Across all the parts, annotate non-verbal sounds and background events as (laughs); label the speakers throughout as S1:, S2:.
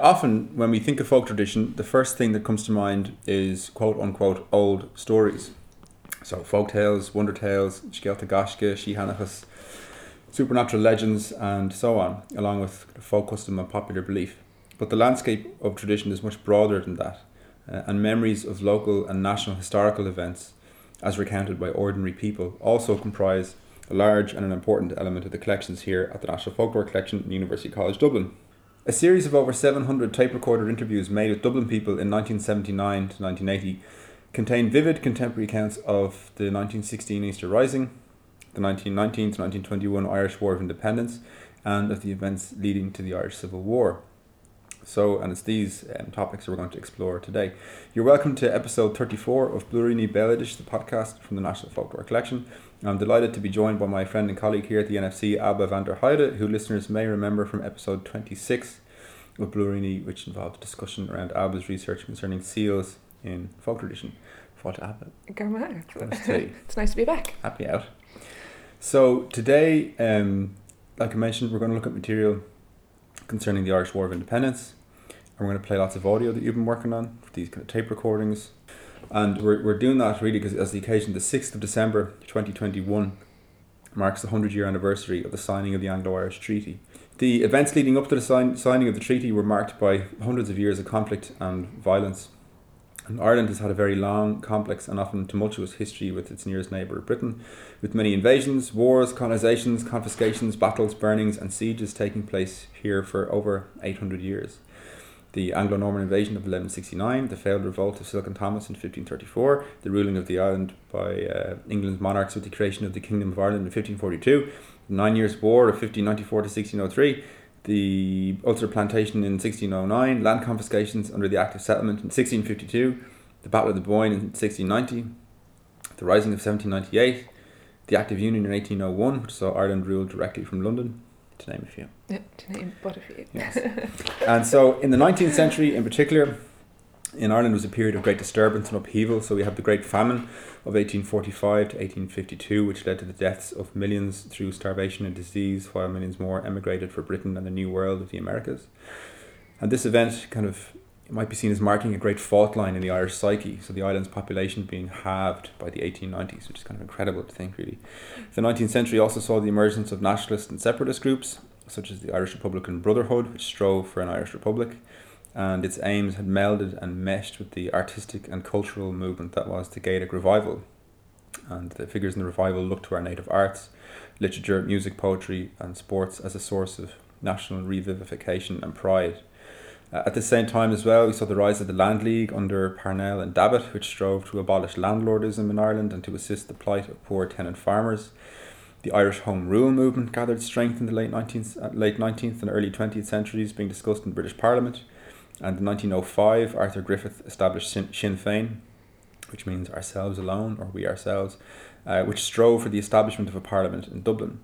S1: Often, when we think of folk tradition, the first thing that comes to mind is quote unquote old stories. So, folk tales, wonder tales, Skelta Gashka, Shihanachas, supernatural legends, and so on, along with folk custom and popular belief. But the landscape of tradition is much broader than that, uh, and memories of local and national historical events, as recounted by ordinary people, also comprise a large and an important element of the collections here at the National Folklore Collection University College Dublin. A series of over 700 tape recorder interviews made with Dublin people in 1979 to 1980 contain vivid contemporary accounts of the 1916 Easter Rising, the 1919 to 1921 Irish War of Independence, and of the events leading to the Irish Civil War. So, and it's these um, topics we're going to explore today. You're welcome to episode 34 of Blúiríní Béaloidis, the podcast from the National Folklore Collection. I'm delighted to be joined by my friend and colleague here at the NFC, Abba van der Heide, who listeners may remember from episode 26 of Blúiríní, which involved a discussion around Abba's research concerning seals in folk tradition. Fáilte Abba.
S2: Garma.
S1: Nice to you.
S2: It's nice to be back.
S1: Happy out. So today, um, like I mentioned, we're going to look at material concerning the Irish War of Independence. And we're going to play lots of audio that you've been working on, these kind of tape recordings. And we're, we're doing that really because as the occasion, the 6th of December 2021 marks the 100 year anniversary of the signing of the Anglo Irish Treaty. The events leading up to the sign, signing of the treaty were marked by hundreds of years of conflict and violence. And Ireland has had a very long, complex, and often tumultuous history with its nearest neighbour, Britain, with many invasions, wars, colonisations, confiscations, battles, burnings, and sieges taking place here for over 800 years the Anglo Norman invasion of 1169, the failed revolt of Silken Thomas in 1534, the ruling of the island by uh, England's monarchs with the creation of the Kingdom of Ireland in 1542, the Nine Years' War of 1594 to 1603, the Ulster Plantation in 1609, land confiscations under the Act of Settlement in 1652, the Battle of the Boyne in 1690, the Rising of 1798, the Act of Union in 1801, which saw Ireland ruled directly from London, to name a few.
S2: Yeah, to name but a few.
S1: Yes. (laughs) and so in the 19th century in particular, in Ireland was a period of great disturbance and upheaval. So we have the Great Famine of 1845 to 1852, which led to the deaths of millions through starvation and disease, while millions more emigrated for Britain and the New World of the Americas. And this event kind of might be seen as marking a great fault line in the Irish psyche. So the island's population being halved by the 1890s, which is kind of incredible to think, really. The 19th century also saw the emergence of nationalist and separatist groups, such as the Irish Republican Brotherhood, which strove for an Irish Republic, and its aims had melded and meshed with the artistic and cultural movement that was the Gaelic revival. And the figures in the revival looked to our native arts, literature, music, poetry, and sports as a source of national revivification and pride. Uh, at the same time, as well, we saw the rise of the Land League under Parnell and Davitt, which strove to abolish landlordism in Ireland and to assist the plight of poor tenant farmers. The Irish Home Rule movement gathered strength in the late 19th, uh, late 19th and early 20th centuries, being discussed in British Parliament. And in 1905, Arthur Griffith established Sinn, Féin, which means ourselves alone, or we ourselves, uh, which strove for the establishment of a parliament in Dublin.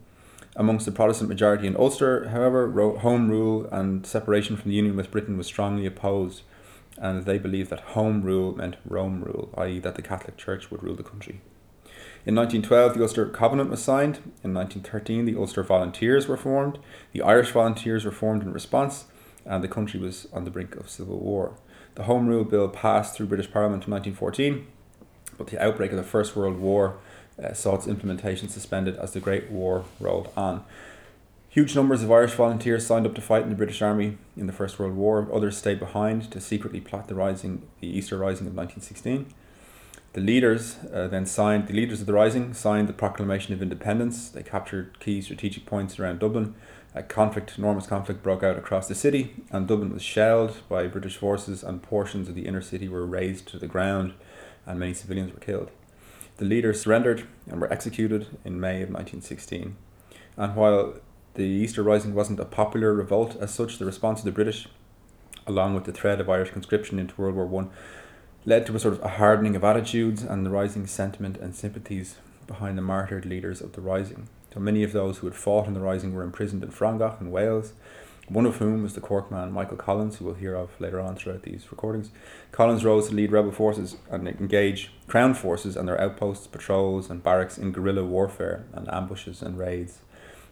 S1: Amongst the Protestant majority in Ulster, however, Home Rule and separation from the Union with Britain was strongly opposed, and they believed that Home Rule meant Rome Rule, i.e., that the Catholic Church would rule the country. In 1912, the Ulster Covenant was signed. In 1913, the Ulster Volunteers were formed. The Irish Volunteers were formed in response, and the country was on the brink of civil war. The Home Rule Bill passed through British Parliament in 1914, but the outbreak of the First World War uh, saw its implementation suspended as the Great War rolled on. Huge numbers of Irish volunteers signed up to fight in the British Army in the First World War. Others stayed behind to secretly plot the rising, the Easter Rising of 1916. The leaders uh, then signed, the leaders of the rising signed the Proclamation of Independence. They captured key strategic points around Dublin. A conflict, enormous conflict broke out across the city, and Dublin was shelled by British forces, and portions of the inner city were razed to the ground, and many civilians were killed. The leaders surrendered and were executed in May of 1916. And while the Easter Rising wasn't a popular revolt as such, the response of the British, along with the threat of Irish conscription into World War One, led to a sort of a hardening of attitudes and the rising sentiment and sympathies behind the martyred leaders of the rising. So many of those who had fought in the rising were imprisoned in Frongoch in Wales, one of whom was the Cork man Michael Collins, who we'll hear of later on throughout these recordings. Collins rose to lead rebel forces and engage Crown forces and their outposts, patrols, and barracks in guerrilla warfare and ambushes and raids.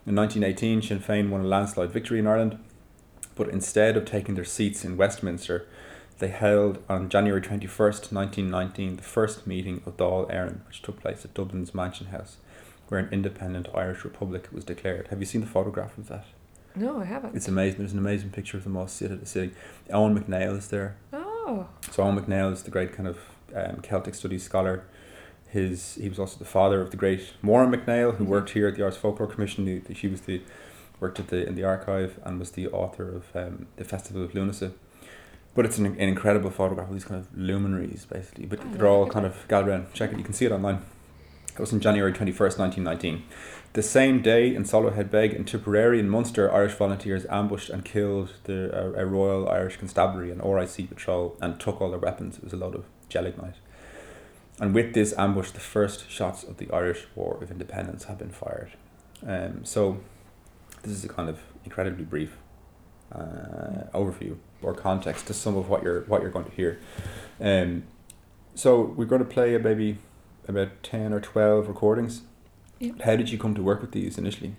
S1: In 1918, Sinn Féin won a landslide victory in Ireland, But instead of taking their seats in Westminster, they held on January 21st, 1919, the first meeting of Dáil Éireann, which took place at Dublin's Mansion House, where an independent Irish Republic was declared. Have you seen the photograph of that?
S2: No, I haven't.
S1: It's amazing. There's an amazing picture of them all the sitting. Eoin MacNeill is there.
S2: Oh,
S1: So Eoin MacNeill is the great kind of um, Celtic studies scholar. His he was also the father of the great Máire MacNeill, who worked here at the Arts Folklore Commission. The- she was the worked at the in the archive and was the author of um, the Festival of Lughnasa. But it's an, an incredible photograph of these kind of luminaries, basically. But
S2: Oh,
S1: they're all kind of gathered around. Check it. You can see it online. It was on January twenty first, nineteen nineteen. The same day in Soloheadbeg in Tipperary in Munster, Irish volunteers ambushed and killed the a, a Royal Irish Constabulary and RIC patrol and took all their weapons. It was a load of gelignite. And with this ambush, the first shots of the Irish War of Independence have been fired. Um, so, this is a kind of incredibly brief uh, overview or context to some of what you're what you're going to hear. Um, so we're going to play maybe about ten or twelve recordings.
S2: Yep.
S1: How did you come to work with these initially?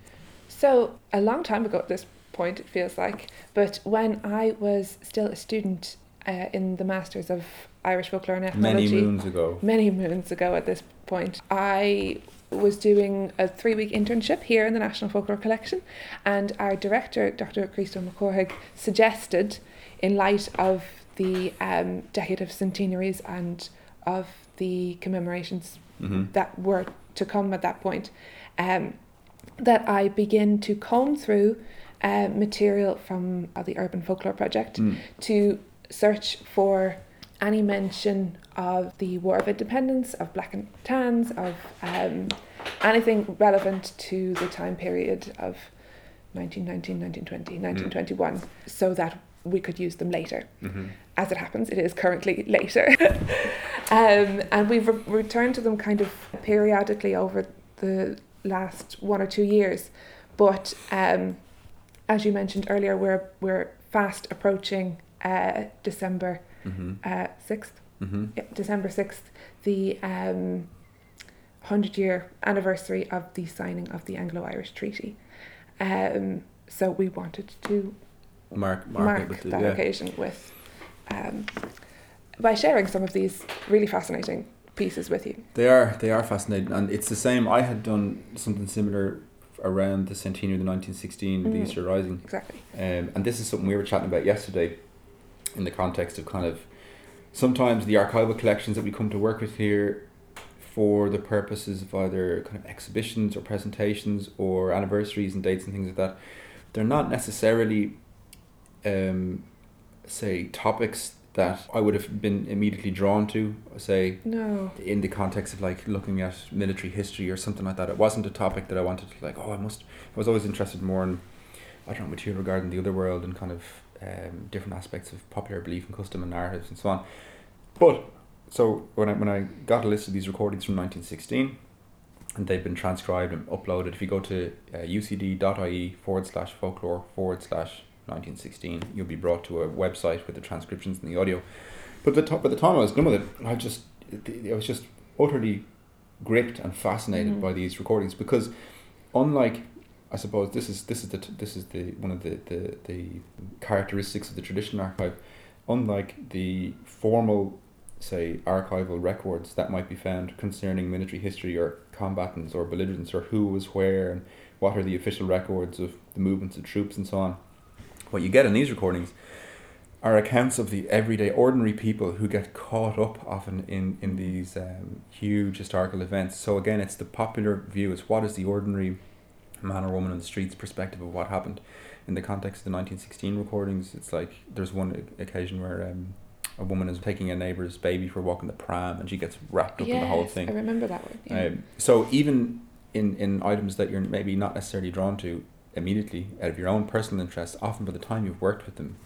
S2: so a long time ago at this point, it feels like. But when I was still a student uh, in the Masters of Irish Folklore and
S1: Many
S2: Ethnology,
S1: moons ago.
S2: many moons ago at this point, I was doing a three week internship here in the National Folklore Collection, and our director, Dr. Críostóir Mac Cárthaigh, suggested, in light of the um, decade of centenaries and of the commemorations
S1: Mm-hmm.
S2: that were to come at that point, um, that I begin to comb through uh, material from uh, the Urban Folklore Project
S1: Mm.
S2: to search for any mention of the War of Independence, of Black and Tans, of um, anything relevant to the time period of 1919, 1920, 1921, so that we could use them later.
S1: Mm-hmm.
S2: As it happens, it is currently later. (laughs) um, and we've re- returned to them kind of periodically over the last one or two years. But um, as you mentioned earlier, we're, we're fast approaching uh, December
S1: Mm-hmm.
S2: uh, 6th,
S1: Mm-hmm.
S2: yeah, December 6th, the um, 100 year anniversary of the signing of the Anglo Irish Treaty. Um, so we wanted to
S1: Mark, mark,
S2: mark
S1: it with the,
S2: that
S1: yeah.
S2: occasion with um, by sharing some of these really fascinating pieces with you.
S1: They are they are fascinating, and it's the same. I had done something similar around the centenary of the nineteen sixteen, the
S2: Mm.
S1: Easter Rising,
S2: Exactly.
S1: um, and this is something we were chatting about yesterday, in the context of kind of sometimes the archival collections that we come to work with here, for the purposes of either kind of exhibitions or presentations or anniversaries and dates and things like that, they're not necessarily, um, say topics that I would have been immediately drawn to, say
S2: No.
S1: in the context of like looking at military history or something like that. It wasn't a topic that I wanted to like. Oh, I must. I was always interested more in, I don't know, material regarding the other world and kind of um, different aspects of popular belief and custom and narratives and so on. But so when I when I got a list of these recordings from nineteen sixteen, and they've been transcribed and uploaded. If you go to uh, ucd.ie forward slash folklore forward slash nineteen sixteen, you'll be brought to a website with the transcriptions and the audio. But the top, by the time I was done with it, I just I was just utterly gripped and fascinated
S2: Mhm.
S1: by these recordings because, unlike, I suppose this is this is the t- this is the one of the, the the characteristics of the traditional archive, unlike the formal, say archival records that might be found concerning military history or combatants or belligerents or who was where and what are the official records of the movements of troops and so on. What you get in these recordings are accounts of the everyday ordinary people who get caught up often in, in these um, huge historical events. So again, it's the popular view is what is the ordinary man or woman on the streets perspective of what happened. In the context of the 1916 recordings, it's like there's one occasion where um, a woman is taking a neighbor's baby for walking the pram and she gets wrapped up in the whole thing.
S2: I remember that one. Yeah.
S1: Um, so even in, in items that you're maybe not necessarily drawn to immediately out of your own personal interest, often by the time you've worked with them,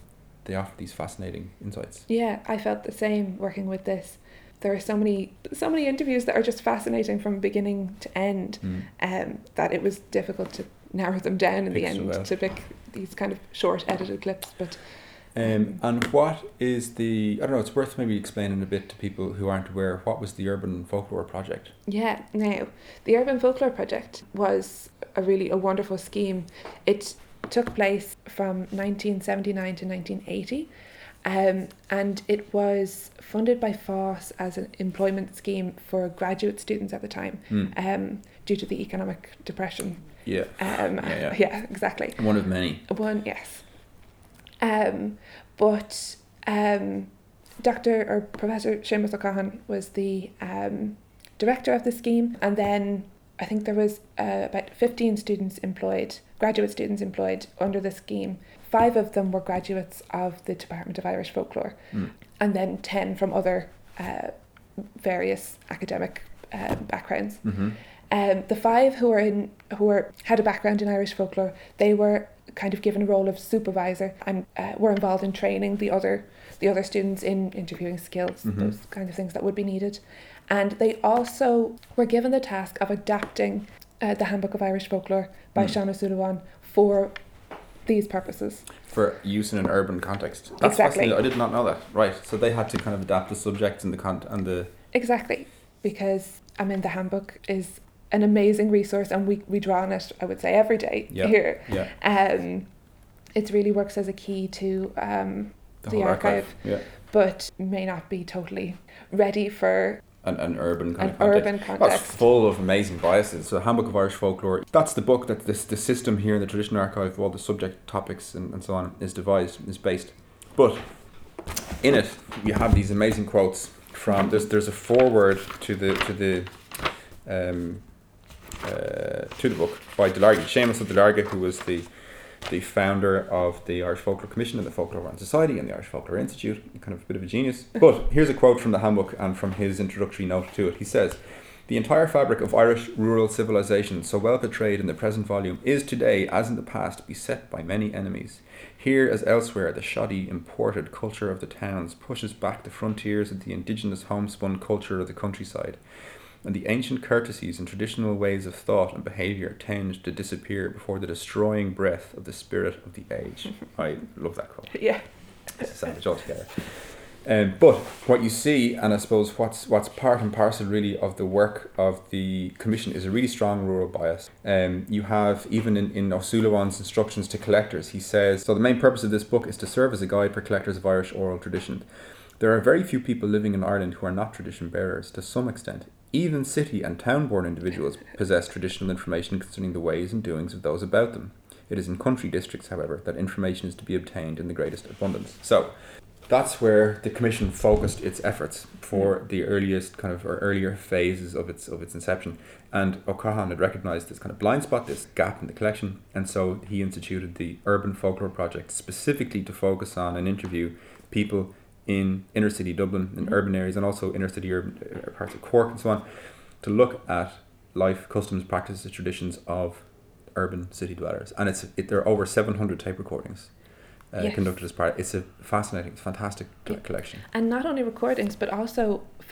S1: they offer these fascinating insights.
S2: Yeah, I felt the same working with this. There are so many so many interviews that are just fascinating from beginning to end.
S1: Mm.
S2: Um, that it was difficult to narrow them down in the end
S1: out.
S2: to pick these kind of short edited clips. But
S1: Um, and what is the? I don't know. It's worth maybe explaining a bit to people who aren't aware. What was the Urban Folklore Project?
S2: Yeah, now the Urban Folklore Project was a really a wonderful scheme. It took place from 1979 to 1980. Um, and it was funded by FÁS as an employment scheme for graduate students at the time
S1: Mm.
S2: um, due to the economic depression.
S1: Yeah.
S2: Um,
S1: Yeah, yeah. (laughs)
S2: exactly.
S1: One of many.
S2: One, yes. Um, but um, Dr. or Professor Séamas Ó Catháin was the um, director of the scheme, and then I think there was uh, about 15 students employed, graduate students employed under the scheme. Five of them were graduates of the Department of Irish Folklore,
S1: Mm.
S2: and then 10 from other uh, various academic uh, backgrounds.
S1: Mm-hmm.
S2: Um, the five who were in who were had a background in Irish folklore, they were kind of given a role of supervisor and uh, were involved in training the other the other students in interviewing skills,
S1: Mhm.
S2: those kind of things that would be needed. And they also were given the task of adapting uh, the Handbook of Irish Folklore by
S1: Mm.
S2: Sean O'Sullivan for these purposes.
S1: For use in an urban context. That's
S2: Exactly.
S1: fascinating. I did not know that. Right. So they had to kind of adapt the subject and the con and the
S2: Exactly, because I mean the handbook is an amazing resource, and we, we draw on it. I would say every day
S1: Yeah.
S2: here.
S1: yeah
S2: Um, it really works as a key to um,
S1: the,
S2: The
S1: archive.
S2: archive.
S1: Yeah.
S2: but may not be totally ready for
S1: An, an urban kind
S2: an
S1: of context.
S2: urban
S1: That's full of amazing biases. So, Handbook of Irish Folklore. That's the book that this the system here in the Tradition Archive, all the subject topics and, and so on, is devised, is based. But in it, you have these amazing quotes from. There's there's a foreword to the to the um, uh, to the book by Delargy, Seamus of Delargy, who was the the founder of the Irish Folklore Commission and the Folklore Round Society and the Irish Folklore Institute, kind of a bit of a genius. (laughs) But here's a quote from the handbook and from his introductory note to it. He says, The entire fabric of Irish rural civilization, so well portrayed in the present volume, is today, as in the past, beset by many enemies. Here, as elsewhere, the shoddy, imported culture of the towns pushes back the frontiers of the indigenous homespun culture of the countryside and the ancient courtesies and traditional ways of thought and behaviour tend to disappear before the destroying breath of the spirit of the age. (laughs) I love that quote.
S2: Yeah,
S1: It's a sandwich altogether. Um, but what you see, and I suppose what's what's part and parcel really of the work of the commission is a really strong rural bias. Um, you have even in, in O'Sullivan's instructions to collectors, he says so. The main purpose of this book is to serve as a guide for collectors of Irish oral tradition. There are very few people living in Ireland who are not tradition bearers to some extent. Even city and town born individuals possess traditional information concerning the ways and doings of those about them. It is in country districts, however, that information is to be obtained in the greatest abundance. So, that's where the commission focused its efforts for mm. the earliest kind of or earlier phases of its of its inception. And Ó Catháin had recognised this kind of blind spot, this gap in the collection, and so he instituted the Urban Folklore Project specifically to focus on and interview people in inner city Dublin, in
S2: Mhm.
S1: urban areas, and also inner city urban uh, parts of Cork and so on, to look at life, customs, practices, traditions of urban city dwellers. And it's it, there are over seven hundred tape recordings uh,
S2: Yes.
S1: conducted as part. It's a fascinating, fantastic co-
S2: Yeah.
S1: collection.
S2: and not only recordings but also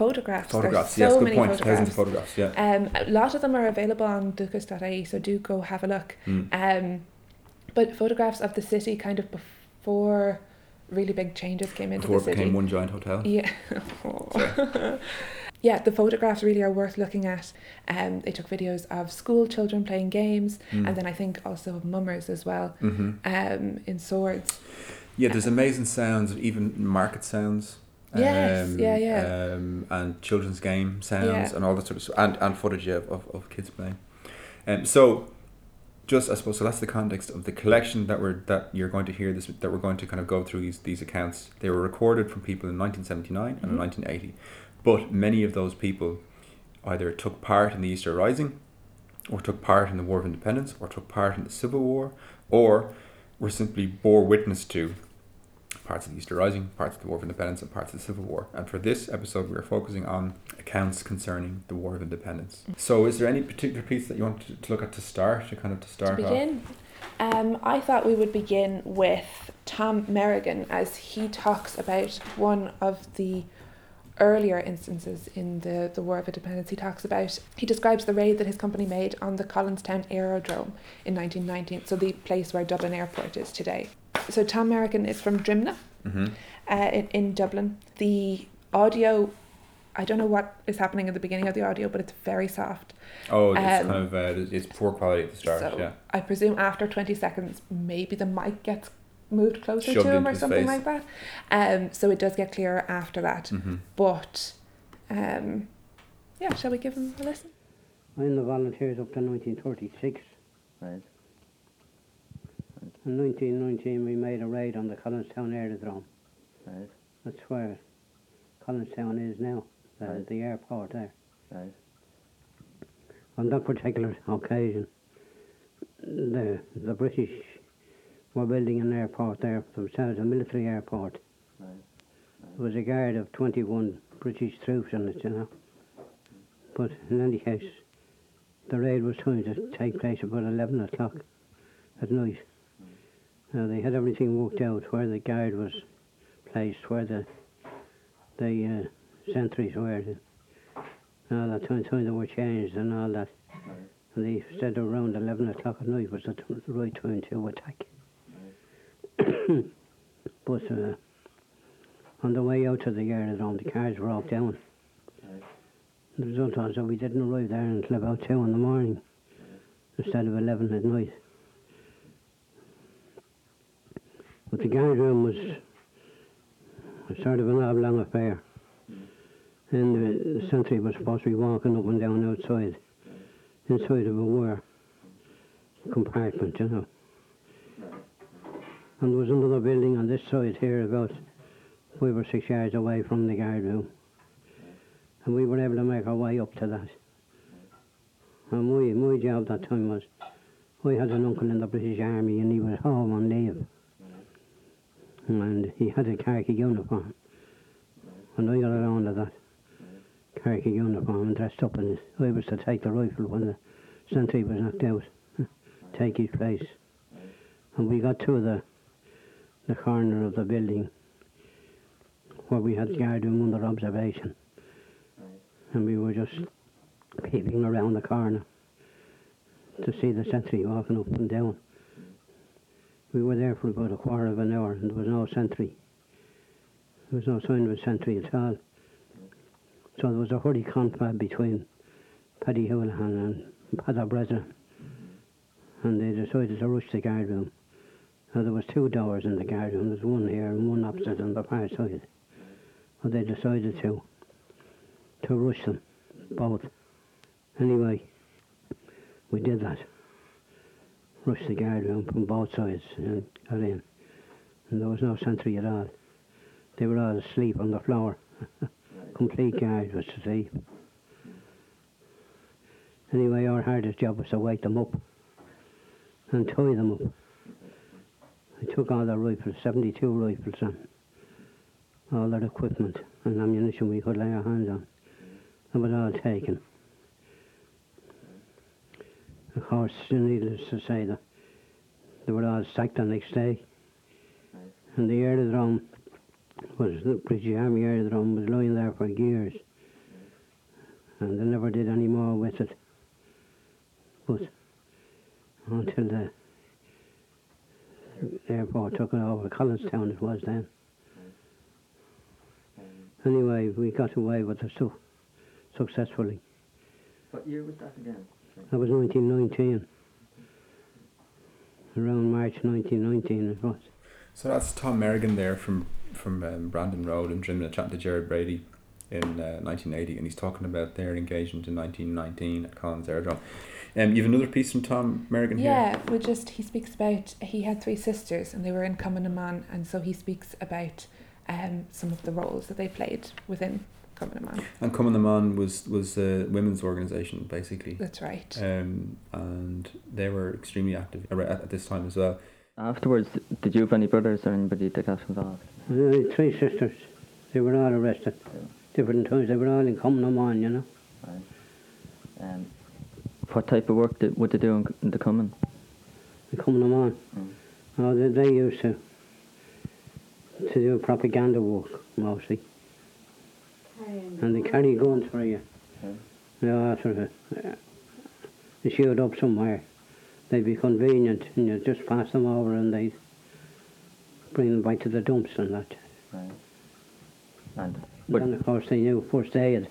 S2: photographs.
S1: Photographs,
S2: There's
S1: yes,
S2: so
S1: good
S2: many
S1: point.
S2: photographs.
S1: Thousands of photographs, yeah.
S2: Um, a lot of them are available on duchas.ie, so do go have a look.
S1: Mm.
S2: Um, but photographs of the city kind of before really big changes came into
S1: Before it
S2: the city.
S1: became one giant hotel.
S2: Yeah. (laughs) yeah, the photographs really are worth looking at. Um, they took videos of school children playing games,
S1: Mm.
S2: and then I think also of mummers as well,
S1: hmm
S2: um, in swords.
S1: Yeah, there's amazing sounds, even market sounds.
S2: Yes, yeah, yeah.
S1: Um, and children's game sounds
S2: Yeah.
S1: and all that sort of stuff, and, and footage yeah, of, of kids playing. Um, so, just I suppose so that's the context of the collection that we're that you're going to hear this that we're going to kind of go through these these accounts. They were recorded from people in 1979 and in
S2: Mhm.
S1: 1980, but many of those people either took part in the Easter Rising, or took part in the War of Independence, or took part in the Civil War, or were simply bore witness to parts of the Easter Rising, parts of the War of Independence, and parts of the Civil War. And for this episode, we are focusing on accounts concerning the War of Independence. So, is there any particular piece that you want to, to look at to start, to kind of to
S2: To
S1: start off?
S2: begin, um, I thought we would begin with Tom Merrigan as he talks about one of the earlier instances in the, the War of Independence. He talks about, he describes the raid that his company made on the Collinstown Aerodrome in 1919, so the place where Dublin Airport is today. So Tom Merrigan is from Drimnagh
S1: Mm-hmm.
S2: uh, in, in Dublin. The audio I don't know what is happening at the beginning of the audio, but it's very soft.
S1: Oh, it's
S2: Um,
S1: kind of uh, it's poor quality at the start.
S2: so
S1: yeah.
S2: I presume after 20 seconds, maybe the mic gets moved closer
S1: Shoved
S2: to him or something
S1: face.
S2: like that. Um, so it does get clearer after that.
S1: hmm
S2: But um, yeah, shall we give him a listen?
S3: I'm the volunteers up to 1936.
S4: Right.
S3: In 1919 we made a raid on the Collinstown aerodrome.
S4: Right.
S3: That's where Collinstown is now, the,
S4: Right.
S3: the airport there.
S4: Right.
S3: On that particular occasion, the, the British were building an airport there for themselves, a military airport.
S4: Right.
S3: There was a guard of 21 British troops on it, you know. But in any case, the raid was going to take place about 11 o'clock at night. Now they had everything worked out where the guard was placed, where the the uh, sentries were. And all that time, time they were changed and all that. And they said around 11 o'clock at night was the, the right time to attack. (coughs) but uh, on the way out to the aerodrome, the cars broke down.
S4: Right.
S3: The result was that we didn't arrive there until about 2 in the morning instead of 11 at night. But the guard room was, sort of an oblong affair. And the, the sentry was supposed to be walking up and down outside, inside of a wire compartment, you know. And there was another building on this side here, about five or six yards away from the guard room. And we were able to make our way up to that. And my, my job that time was, I had an uncle in the British Army and he was home on leave. And he had a khaki uniform. And I got around to that khaki uniform and dressed up in it. I was to take the rifle when the sentry was knocked out, (laughs) take his place. And we got to the, the corner of the building where we had guard room under observation. And we were just peeping around the corner to see the sentry walking up and down. We were there for about a quarter of an hour and there was no sentry. There was no sign of a sentry at all. So there was a hurry confab between Paddy Houlihan and Paddy Breslin. And they decided to rush the guard room. Now there was two doors in the guard room. There's one here and one opposite on the far side. And they decided to to rush them both. Anyway, we did that. Rushed the guard room from both sides and got in. And there was no sentry at all. They were all asleep on the floor. (laughs) Complete (laughs) guard was asleep. Anyway, our hardest job was to wake them up and tie them up. I took all their rifles, 72 rifles and all their equipment and ammunition we could lay our hands on. It was all taken. Of course, needless to say that they were all sacked the next day. And the aerodrome was the British Army aerodrome was lying there for years. Mm. And they never did any more with it. But until the airport took it over, Collinstown it was then. Um, anyway, we got away with it so successfully.
S4: What year was that again?
S3: That was 1919. Around March 1919 it was.
S1: So that's Tom Merrigan there from from um, Brandon Road in Drimnagh chatting to Gerard Brady in uh, 1980, and he's talking about their engagement in 1919 at Collins Aerodrome. Um, you have another piece from Tom Merrigan here.
S2: Yeah, we just he speaks about he had three sisters and they were in common Cumann and so he speaks about um some of the roles that they played within Cumann.
S1: And Cumann na mBan was was a women's organisation basically,
S2: That's right.
S1: um, and they were extremely active at, at this time as well.
S4: Afterwards, did you have any brothers or anybody that got involved?
S3: And I had three sisters. They were all arrested.
S4: Yeah.
S3: Different times. They were all in Cumann na mBan, you know.
S4: Right. Um, what type of work did, would they do in, in the coming?
S3: In Cumann na mBan.
S4: Mm.
S3: Oh, they, they used to to do propaganda work mostly. And they carry guns for you.
S4: Yeah.
S3: You know, after uh, they showed up somewhere, they'd be convenient and you just pass them over and they'd bring them back to the dumps and that.
S4: Right. And But-
S3: And of course, they knew first aid.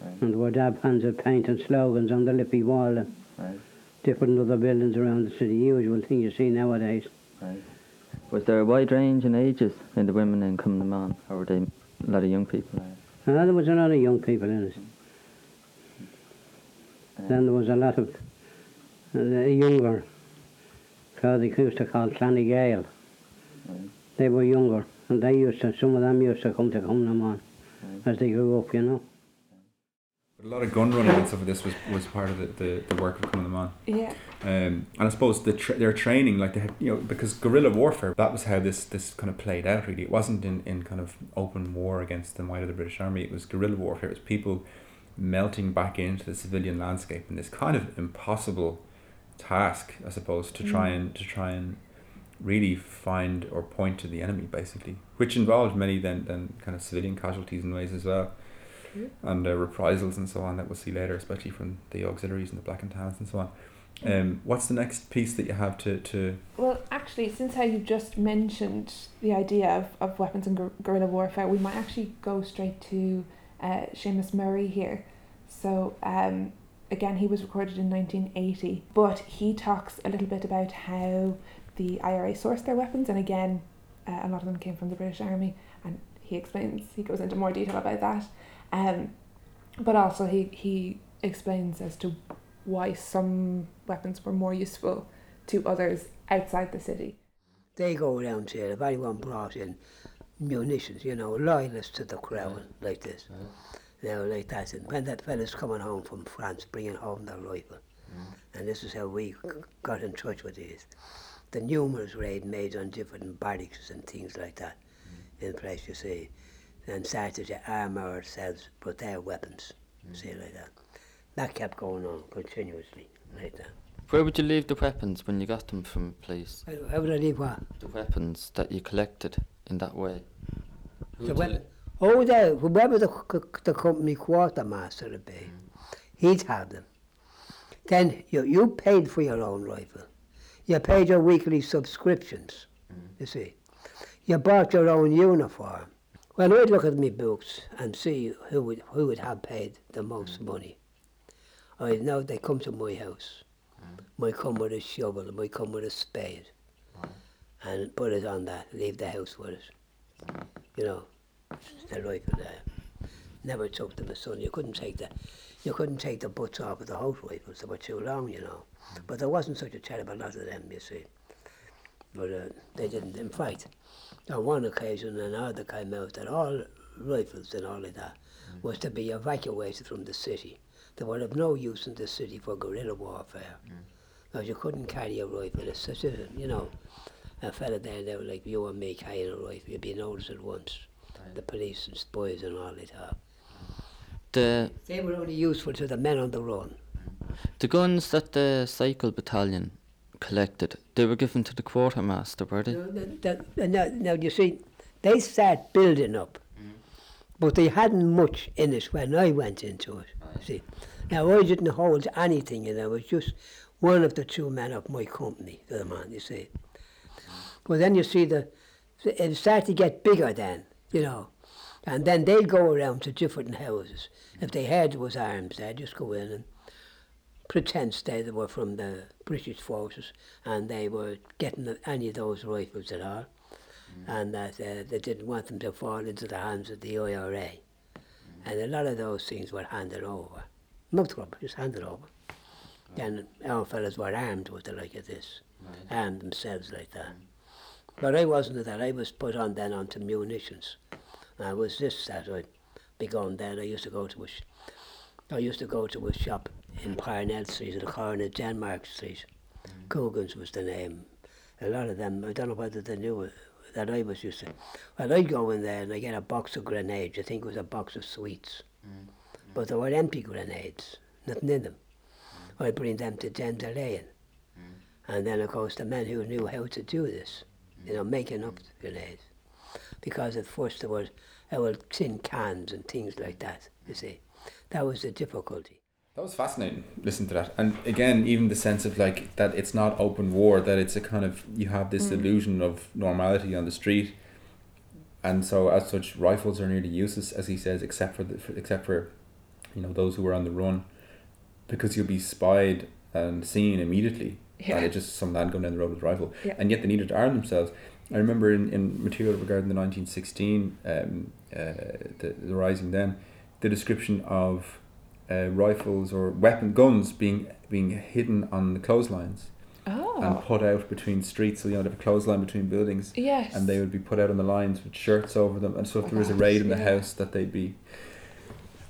S4: Right.
S3: And there were dab hands of paint and slogans on the Liffey wall and
S4: Right,
S3: different other buildings around the city. Usual thing you see nowadays.
S4: right. Was there a wide range in ages in the women in Cumann na mBan, or were they a lot of young people?
S3: And there was a lot of young people in it. Then there was a lot of uh, the younger crowd they used to call Clann na nGael.
S4: Right.
S3: They were younger, and they used to. Some of them used to come to Cumann na mBan as they grew up, you know.
S1: But a lot of gun running and stuff like this was, was part of the, the, the work of Cumann na mBan.
S2: Yeah.
S1: Um, and I suppose the tra- their training, like they had, you know, because guerrilla warfare, that was how this, this kind of played out. Really, it wasn't in, in kind of open war against the might of the British Army. It was guerrilla warfare. It was people melting back into the civilian landscape in this kind of impossible task, I suppose, to try and to try and really find or point to the enemy, basically, which involved many then then kind of civilian casualties in ways as well. And uh, reprisals and so on that we'll see later, especially from the auxiliaries and the Black and Tans and so on. Um, what's the next piece that you have to, to
S2: Well, actually, since how you just mentioned the idea of, of weapons and guer- guerrilla warfare, we might actually go straight to uh, Seamus Murray here. So, um, again, he was recorded in 1980, but he talks a little bit about how the IRA sourced their weapons, and again, uh, a lot of them came from the British Army, and he explains, he goes into more detail about that. Um, but also, he, he explains as to why some weapons were more useful to others outside the city.
S5: They go around saying if anyone brought in munitions, you know, loyalists to the crown like this. Now, like that, and when that fella's coming home from France, bringing home their rifle, and this is how we got in touch with these. The numerous raid made on different barracks and things like that. In place, you see, and started to arm ourselves with their weapons, mm. see, like that. That kept going on continuously, like that.
S4: Where would you leave the weapons when you got them from, please?
S5: How, how would I leave what?
S4: The weapons that you collected in that way. Who
S5: The weapon. Oh, the, whoever the, the company quartermaster would be, mm. he'd have them. Then you, you paid for your own rifle. You paid your weekly subscriptions, mm. you see. You bought your own uniform. Well, I'd look at me books and see who would, who would have paid the most mm. money. I know they come to my house. Mm. Might come with a shovel, might come with a spade. And put it on that, leave the house with it. You know, the rifle there. Never took them, a son. You couldn't take the, you couldn't take the butts off of the house rifles. They were too long, you know. Mm. But there wasn't such a terrible lot of them, you see. But uh, they didn't. In fact, on one occasion, an order came out that all rifles and all of that mm. was to be evacuated from the city. They were of no use in the city for guerrilla warfare. Mm. Because you couldn't carry a rifle. It's such a, you know, a fella there now like you and me carrying a rifle, you'd be noticed at once. The police and spies and all that.
S4: The
S5: They were only useful to the men on the run.
S4: the guns that the cycle battalion collected, they were given to the quartermaster, were they?
S5: Now, now, you see, they start building up, mm. but they hadn't much in it when I went into it. See, now I didn't hold anything, and I was just one of the two men of my company, the man. You see, well then you see the it started to get bigger then, you know, and then they'd go around to different houses. If they heard there was arms, they'd just go in and pretend they they were from the British forces and they were getting any of those rifles at all, mm. and that uh, they didn't want them to fall into the hands of the IRA. Mm. And a lot of those things were handed over. No trouble, just handed over. Then our fellows were armed with the like of this, armed themselves like that. Mm. But I wasn't that. I was put on then onto munitions. And it was this that I'd be going then. I used to go to a, sh- I used to go to a shop in Parnell Street at the corner of Denmark Street. Mm-hmm. Coogan's was the name. A lot of them, I don't know whether they knew it, that I was used to. Well, I'd go in there and I get a box of grenades. I think it was a box of sweets. Mm-hmm. But they were empty grenades, nothing in them. Mm-hmm. I'd bring them to Lane. And then, of course, the men who knew how to do this, you know, making up the grenades. Because at first there was our tin cans and things like that, you see. That was the difficulty.
S1: That was fascinating. Listen to that, and again, even the sense of like that it's not open war. That it's a kind of you have this illusion of normality on the street. and so as such, rifles are nearly useless, as he says, except for the, for, except for, you know, those who are on the run, because you'll be spied and seen immediately.
S2: Yeah.
S1: And it's just some man going down the road with a rifle,
S2: Yeah.
S1: and yet they needed to arm themselves. I remember in, in material regarding the nineteen sixteen, um, uh, the, the rising then, the description of uh, rifles or weapon guns being being hidden on the clotheslines
S2: Oh.
S1: and put out between streets. So you know, they have a clothesline between buildings,
S2: yes.
S1: and they would be put out on the lines with shirts over them. And so if
S2: Oh,
S1: there was a raid in the
S2: yeah.
S1: house, that they'd be.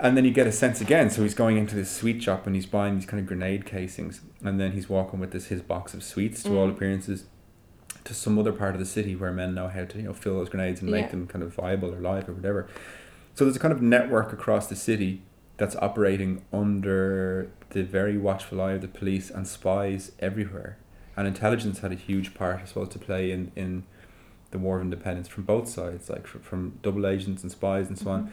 S1: And then you get a sense again. So he's going into this sweet shop and he's buying these kind of grenade casings, and then he's walking with this his box of sweets to all
S2: Mm.
S1: appearances to some other part of the city where men know how to you know fill those grenades and
S2: Yeah.
S1: make them kind of viable or live or whatever. So there's a kind of network across the city that's operating under the very watchful eye of the police and spies everywhere. And intelligence had a huge part, I suppose, to play in, in the War of Independence from both sides, like from, from double agents and spies and so on.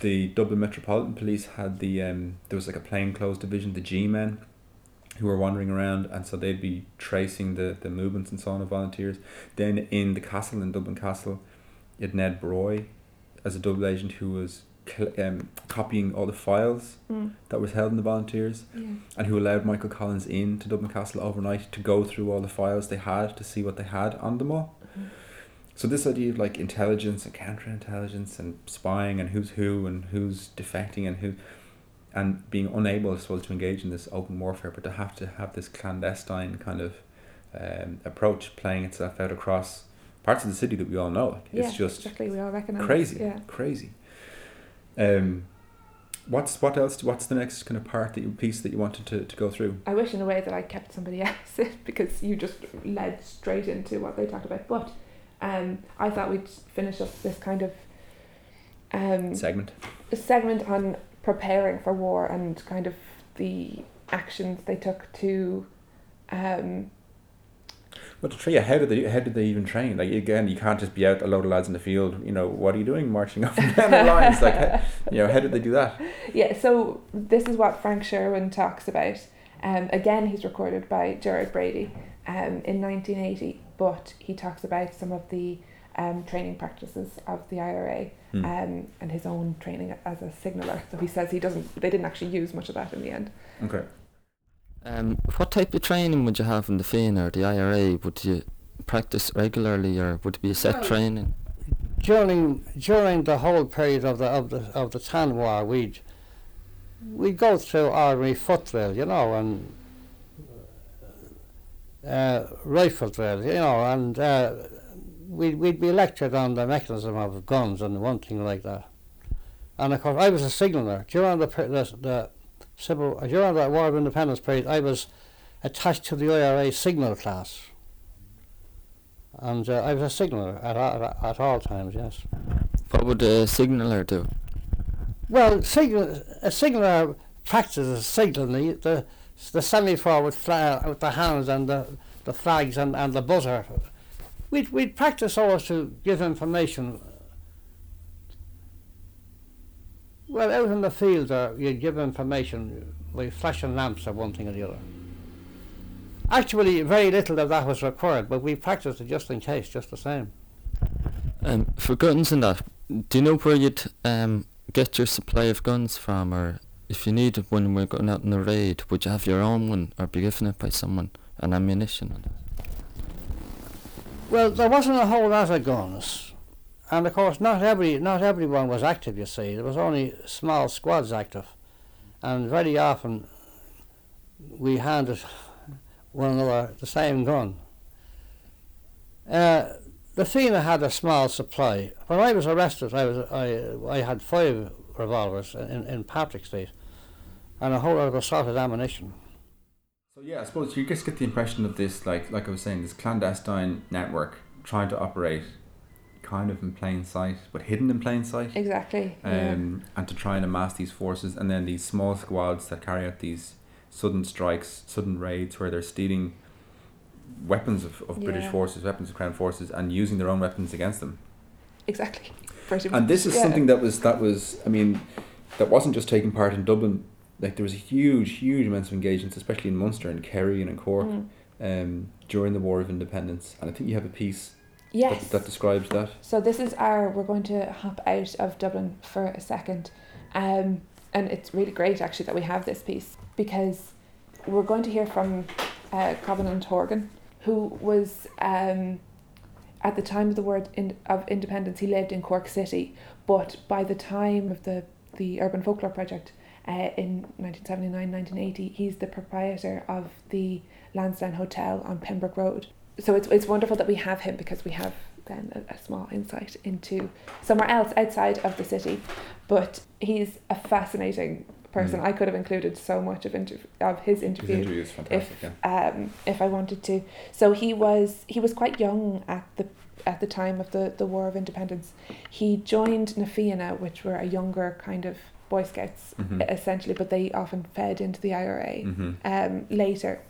S1: The Dublin Metropolitan Police had the um, there was like a plainclothes division, the G men, who were wandering around, and so they'd be tracing the, the movements and so on of volunteers. Then in the castle in Dublin Castle, you had Ned Broy as a double agent who was um, copying all the files
S2: Mm.
S1: that was held in the volunteers
S2: Yeah.
S1: and who allowed Michael Collins in to Dublin Castle overnight to go through all the files they had to see what they had on them all.
S2: Mhm.
S1: So this idea of like intelligence and counterintelligence and spying and who's who and who's defecting and who and being unable, as well to engage in this open warfare, but to have to have this clandestine kind of um, approach playing itself out across parts of the city that we all know. Like,
S2: Yeah,
S1: it's just
S2: exactly. We all recognize.
S1: crazy,
S2: Yeah.
S1: crazy. Um, what's what else? What's the next kind of part that you piece that you wanted to, to go through?
S2: I wish in a way that I kept somebody (laughs) else in because you just led straight into what they talked about. But um, I thought we'd finish up this kind of um,
S1: Segment.
S2: segment on preparing for war and kind of the actions they took to. Um,
S1: But to train, how did they how did they even train? Like again, you can't just be out a load of lads in the field. You know, what are you doing, marching up and down the lines? Like, how, you know, how did they do that? (laughs)
S2: yeah, so this is what Frank Sherwin talks about. Um, again, he's recorded by Gerard Brady um, in 1980, but he talks about some of the um, training practices of the IRA
S1: Hmm.
S2: um, and his own training as a signaller. So he says he doesn't. They didn't actually use much of that in the end.
S1: Okay.
S4: Um, what type of training would you have in the Fianna or the IRA? Would you practice regularly or would it be a set
S6: Well,
S4: training?
S6: during during the whole period of the of the of the Tan War, we'd we'd go through ordinary foot drill, you know, and uh, rifle drill, you know, and uh, we'd we'd be lectured on the mechanism of guns and one thing like that. And of course, I was a signaller during the the, the civil during the War of Independence period. I was attached to the IRA signal class. And uh, I was a signaller at, at, at all times, yes.
S4: What would a signaller do?
S6: Well, signal, a signaller practices signaling the, the semaphore flag with the hands and the, the flags and, and the buzzer. We'd, we'd practice always to give information. Well, out in the field, uh, you'd give information by flashing lamps or one thing or the other. Actually, very little of that was required, but we practiced it just in case, just the same.
S4: Um, for guns and that, do you know where you'd um, get your supply of guns from, or if you needed one when we're going out on a raid, would you have your own one or be given it by someone, and ammunition?
S6: Well, there wasn't a whole lot of guns, and of course, not every not everyone was active. You see, there was only small squads active, and very often we handed one another the same gun. Uh, the Fianna had a small supply. When I was arrested, I was I I had five revolvers in in Patrick Street, and a whole lot of assaulted ammunition.
S1: So yeah, I suppose you just get the impression of this, like like I was saying, this clandestine network trying to operate, kind of in plain sight, but hidden in plain sight.
S2: Exactly. yeah.
S1: um, and to try and amass these forces, and then these small squads that carry out these sudden strikes, sudden raids, where they're stealing weapons of, of British forces, weapons of Crown forces, and using their own weapons against them.
S2: Exactly.
S1: And this is
S2: yeah.
S1: something that was that was, I mean, that wasn't just taking part in Dublin. Like there was a huge, huge amounts of engagements, especially in Munster and Kerry and in Cork,
S2: Mm.
S1: um, during the War of Independence. And I think you have a piece
S2: Yes.
S1: that, that describes that.
S2: So this is our. We're going to hop out of Dublin for a second, um, and it's really great actually that we have this piece because we're going to hear from uh, Covenant Horgan, who was um, at the time of the word in, of independence. He lived in Cork City, but by the time of the the Urban Folklore Project. Uh, in 1979 1980, he's the proprietor of the Lansdowne Hotel on Pembroke Road. So it's, it's wonderful that we have him because we have then a, a small insight into somewhere else outside of the city. But he's a fascinating person.
S1: Mm.
S2: I could have included so much of inter- of his
S1: His
S2: interview
S1: interview is fantastic.
S2: if
S1: yeah.
S2: um, if I wanted to. So he was he was quite young at the at the time of the, the War of Independence. He joined Na which were a younger kind of Boy Scouts
S1: Mhm.
S2: essentially, but they often fed into the IRA
S1: Mhm.
S2: um, later.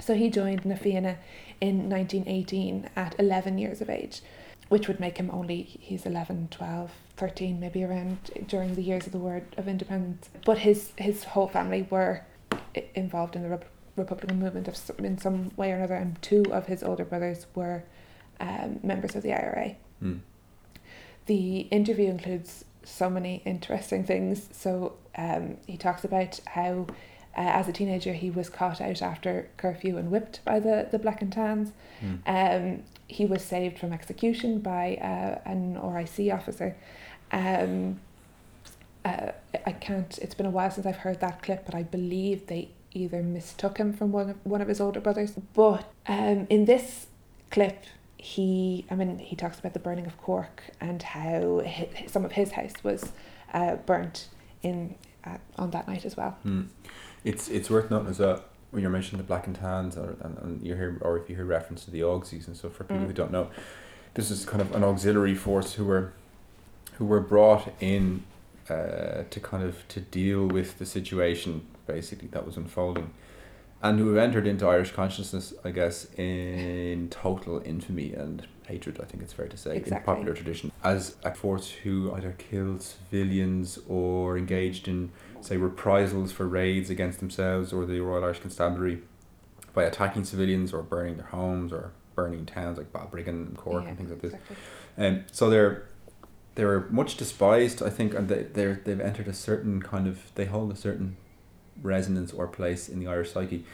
S2: So he joined Na Fianna in 1918 at 11 years of age, which would make him only, he's 11, 12, 13, maybe around during the years of the War of Independence. But his, his whole family were involved in the Rep- Republican movement of in some way or another, and two of his older brothers were um, members of the IRA.
S1: Mm.
S2: The interview includes so many interesting things. So um, he talks about how, uh, as a teenager, he was caught out after curfew and whipped by the, the Black and Tans.
S1: Mm.
S2: Um, he was saved from execution by uh, an RIC officer. Um, uh, I can't. It's been a while since I've heard that clip, but I believe they either mistook him from one of one of his older brothers. But um, in this clip, he, I mean, he talks about the burning of Cork and how hi some of his house was uh, burnt in uh, on that night as well.
S1: Mm. It's it's worth noting as well when you're mentioning the black and tans, or and, and you hear or if you hear reference to the Auxies and stuff. For people
S2: Mm.
S1: who don't know, this is kind of an auxiliary force who were who were brought in uh, to kind of to deal with the situation basically that was unfolding, and who have entered into Irish consciousness, I guess, in total infamy and hatred. I think it's fair to say in popular tradition as a force who either killed civilians or engaged in say reprisals for raids against themselves or the Royal Irish Constabulary by attacking civilians or burning their homes or burning towns like Balbriggan and Cork
S2: Yeah,
S1: and things like this.
S2: exactly.
S1: Um, so they're they're much despised, I think, and they they're they've entered a certain kind of they hold a certain resonance or place in the Irish psyche.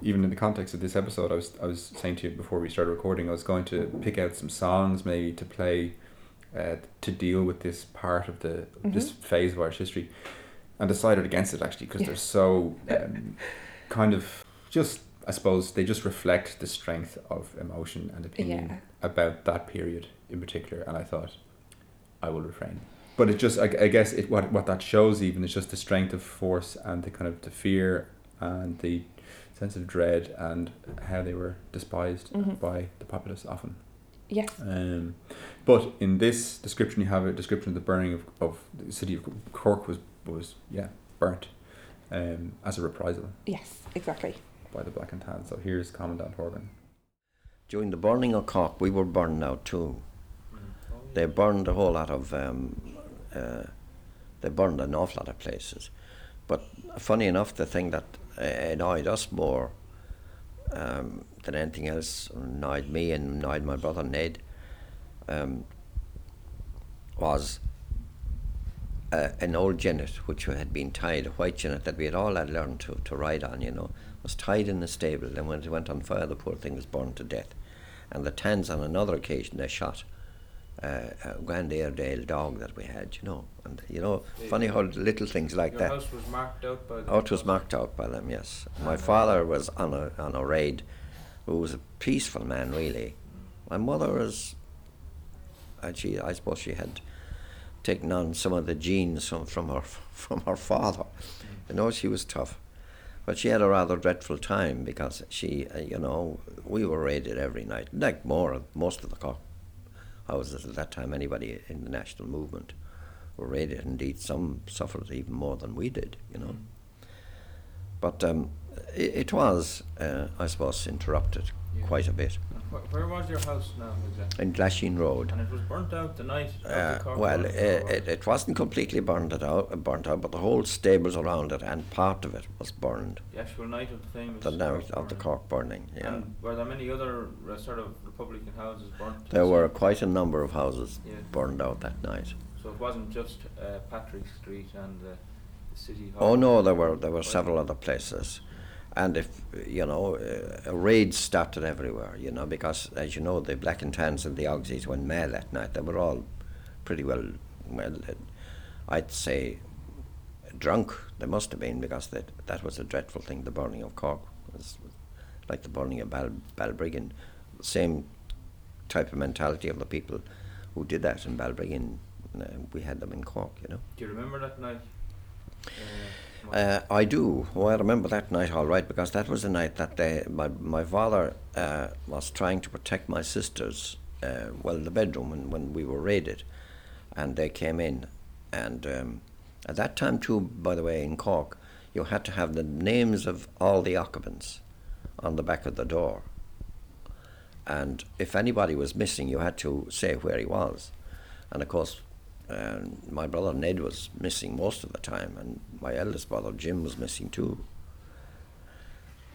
S1: Even in the context of this episode, I was I was saying to you before we started recording, I was going to pick out some songs maybe to play uh, to deal with this part of the this
S2: Mhm.
S1: phase of Irish history, and decided against it actually because
S2: Yeah.
S1: they're so um, kind of just I suppose they just reflect the strength of emotion and opinion
S2: Yeah.
S1: about that period in particular, and I thought I will refrain. But it just, I, I guess, it what what that shows even is just the strength of force and the kind of the fear and the sense of dread and how they were despised
S2: Mhm.
S1: by the populace often.
S2: Yes.
S1: Um, but in this description, you have a description of the burning of, of the city of Cork was was yeah burnt um, as a reprisal
S2: Yes. Exactly.
S1: by the Black and Tan. So here's Commandant Horgan.
S7: During the burning of Cork, we were burned out too. They burned a whole lot of, um, uh, they burned an awful lot of places. But funny enough, the thing that uh, annoyed us more um, than anything else, annoyed me and annoyed my brother Ned, um, was uh, an old jennet which had been tied, a white jennet that we had all had learned to, to ride on, you know, was tied in the stable. And when it went on fire, the poor thing was burned to death. And the Tans, on another occasion, they shot uh, a Grand Airedale dog that we had, you know. And, you know, funny how little things like that.
S8: house was marked out by them.
S7: Oh, it was marked out by them, yes. My father was on a on a raid, who was a peaceful man, really. My mother was, and she, I suppose she had taken on some of the genes from, from her from her father. You know, she was tough, but she had a rather dreadful time because she, uh, you know, we were raided every night, like more most of the Cork houses at that time. Anybody in the national movement were raided. Indeed, some suffered even more than we did. You know. But um, it, it was, uh, I suppose, interrupted
S8: Yeah.
S7: quite a bit.
S8: Where was your house now exactly?
S7: In Glasheen Road.
S8: And it was burnt out the night. of the
S7: Uh, well, uh, it, it wasn't completely burned out, uh, burnt out, but the whole stables around it and part of it was burned.
S8: the actual night of the famous.
S7: The night
S8: Cork
S7: of the
S8: burning.
S7: Cork burning. Yeah,
S8: And were there many other uh, sort of Republican houses burnt?
S7: there were quite a number of houses
S8: Yeah.
S7: burned out that night.
S8: So it wasn't just uh, Patrick Street and uh, the city hall.
S7: Oh no, there were there were several other places, and if you know, uh, raids started everywhere. You know, because as you know, the Black and Tans and the Auxies went mad that night. They were all pretty well, well, uh, I'd say, drunk. They must have been because that that was a dreadful thing. The burning of Cork was like the burning of Bal- Balbriggan. Same type of mentality of the people who did that in Balbriggan. Uh, we had them in Cork. You know.
S8: Do you remember that night? Uh?
S7: Uh, I do. Oh, I remember that night all right because that was the night that they, my my father uh, was trying to protect my sisters. Uh, well, the bedroom when, when we were raided, and they came in, and um, at that time too, by the way, in Cork, you had to have the names of all the occupants on the back of the door. And if anybody was missing, you had to say where he was. And of course, and my brother Ned was missing most of the time, and my eldest brother Jim was missing too.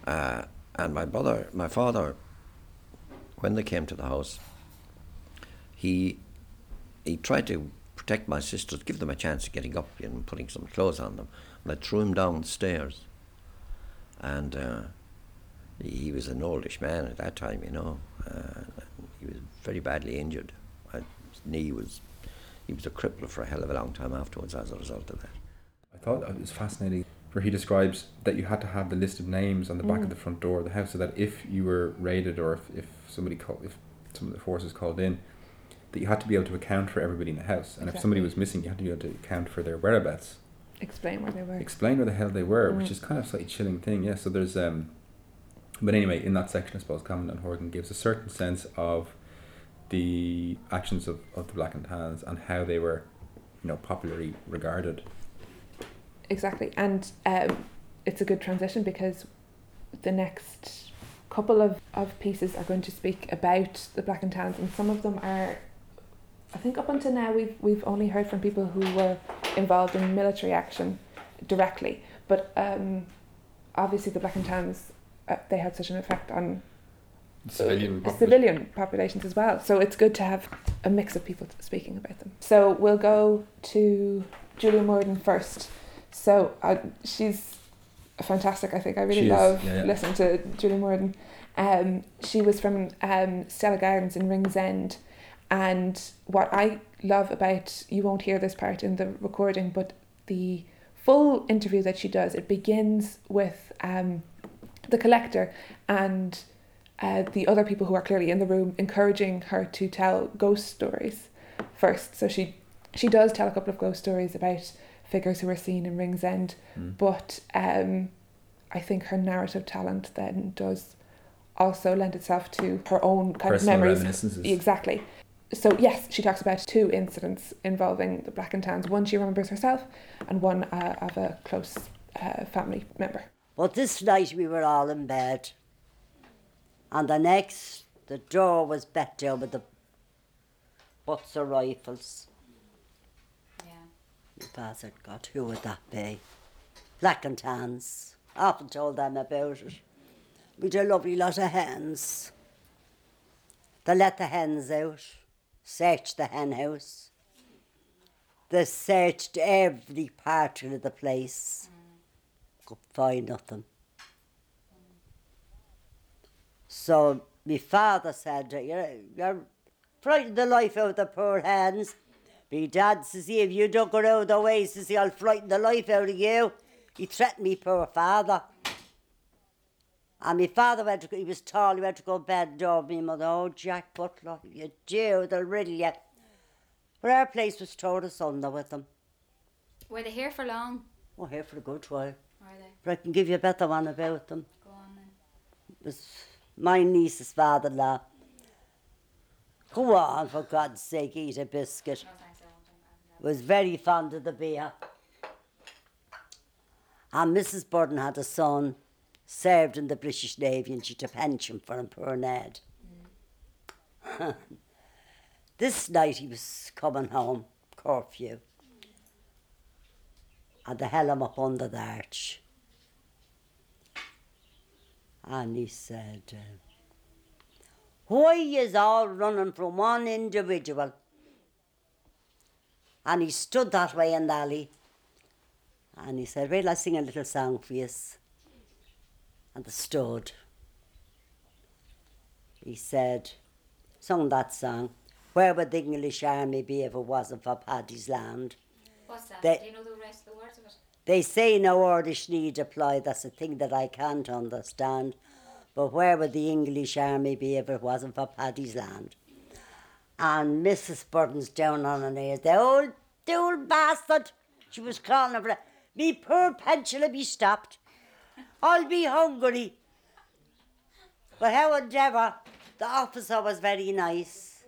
S7: Uh, and my brother, my father, when they came to the house, he he tried to protect my sisters, give them a chance of getting up and putting some clothes on them. And I threw him down the stairs. And uh, he, was an oldish man at that time, you know. Uh, he was very badly injured. His knee was he was a cripple for a hell of a long time afterwards as a result of that.
S1: I thought it was fascinating where he describes that you had to have the list of names on the back of the front door of the house so that if you were raided or if, if somebody called, if some of the forces called in, that you had to be able to account for everybody in the house. And if somebody was missing, you had to be able to account for their whereabouts.
S2: Explain where they were.
S1: Explain where the hell they were, which
S2: Mm.
S1: is kind of a slightly chilling thing. Yeah, so there's um, but anyway, in that section, I suppose Commandant Horgan gives a certain sense of the actions of, of the Black and Tans and how they were, you know, popularly regarded.
S2: Exactly, and um, it's a good transition because the next couple of, of pieces are going to speak about the Black and Tans, and some of them are. I think up until now we've we've only heard from people who were involved in military action directly, but um, obviously the Black and Tans uh, they had such an effect on
S1: Civilian
S2: uh, civilian populations as well. So it's good to have a mix of people speaking about them. So we'll go to Julia Morden first. So uh, she's fantastic. I think I really
S1: She
S2: love
S1: yeah, yeah.
S2: listening to Julia Morden. Um, she was from um, Stella Gardens in Ringsend, and what I love about you won't hear this part in the recording, but the full interview that she does it begins with um, the collector and uh, the other people who are clearly in the room encouraging her to tell ghost stories first. So she she does tell a couple of ghost stories about figures who are seen in Ringsend,
S1: Mm.
S2: but um, I think her narrative talent then does also lend itself to her own kind
S1: Personal
S2: of memories.
S1: reminiscences.
S2: Exactly. So yes, she talks about two incidents involving the Black and Tans. One she remembers herself, and one uh, of a close uh, family member.
S9: But this night we were all in bed. And the next, the door was down with the butts of rifles.
S10: Yeah.
S9: Said, God, who would that be? Black and tans. I often told them about it. We'd a lovely lot of hens. They let the hens out, searched the hen house. They searched every part of the place. Mm. Could find nothing. So my father said, you're, you're frightened the life out of the poor hens. My dad says, if you don't go out the way, says he, I'll frighten the life out of you. He threatened me poor father. And my father went to, he was tall, he went to go bed door, oh, me mother, oh Jack Butler, you do, they'll riddle you. But our place was towed asunder with them.
S10: Were they here for long?
S9: Oh, here for a good while.
S10: Were they?
S9: But I can give you a better one about them.
S10: Go on then.
S9: It was my niece's father-in-law. Go on, for God's sake, eat a biscuit.
S10: I won't. I'm- I'm-
S9: Was very fond of the beer. And Mrs. Burden had a son served in the British Navy and she had a pension for him, poor Ned. (laughs) this night he was coming home, curfew, and they held him up under the arch. And he said, uh, Why is all running from one individual? And he stood that way in the alley. And he said, Well, I'll sing a little song for you. And they stood. He said, sung that song. Where would the English army be if it wasn't for Paddy's land?
S10: What's that?
S9: They-
S10: Do you know the rest of the words of it?
S9: They say no orders need apply. That's a thing that I can't understand. But where would the English army be if it wasn't for Paddy's land? And Mrs. Burton's down on her knees. The old, old bastard. She was calling it. Me poor pension will be stopped. I'll be hungry. But however, the officer was very nice.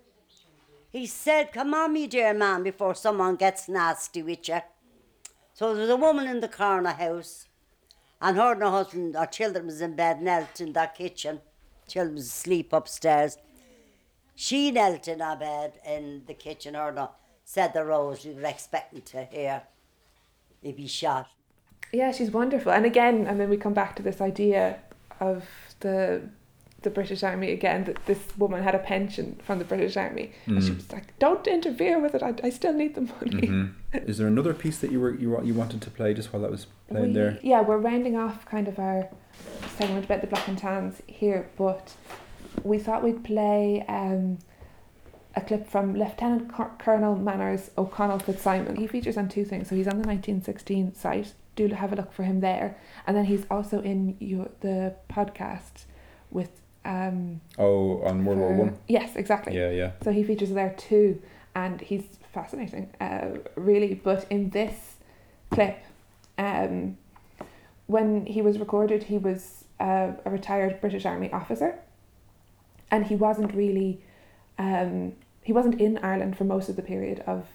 S9: He said, Come on, me dear man, before someone gets nasty with you. So there was a woman in the corner house, and her and her husband, her children was in bed, knelt in that kitchen. Children was asleep upstairs. She knelt in her bed in the kitchen, her and her said the rose we were expecting to hear he'd be shot.
S2: Yeah, she's wonderful. And again, and then we come back to this idea of the the British Army again, that this woman had a pension from the British Army. And she
S1: Mm.
S2: was like, Don't interfere with it, I, I still need the money.
S1: Mhm. (laughs) Is there another piece that you were you you wanted to play just while that was playing
S2: We-
S1: there?
S2: Yeah, we're rounding off kind of our segment about the black and tans here, but we thought we'd play um, a clip from Lieutenant Colonel Manners O'Connell Fitzsimon. He features on two things. So he's on the 1916 site. Do have a look for him there. And then he's also in your, the podcast with. Um,
S1: Oh, on World War One.
S2: Yes, exactly.
S1: Yeah, yeah.
S2: So he features there too, and he's fascinating, uh, really. But in this clip, um, when he was recorded, he was uh, a retired British Army officer, and he wasn't really, um, he wasn't in Ireland for most of the period of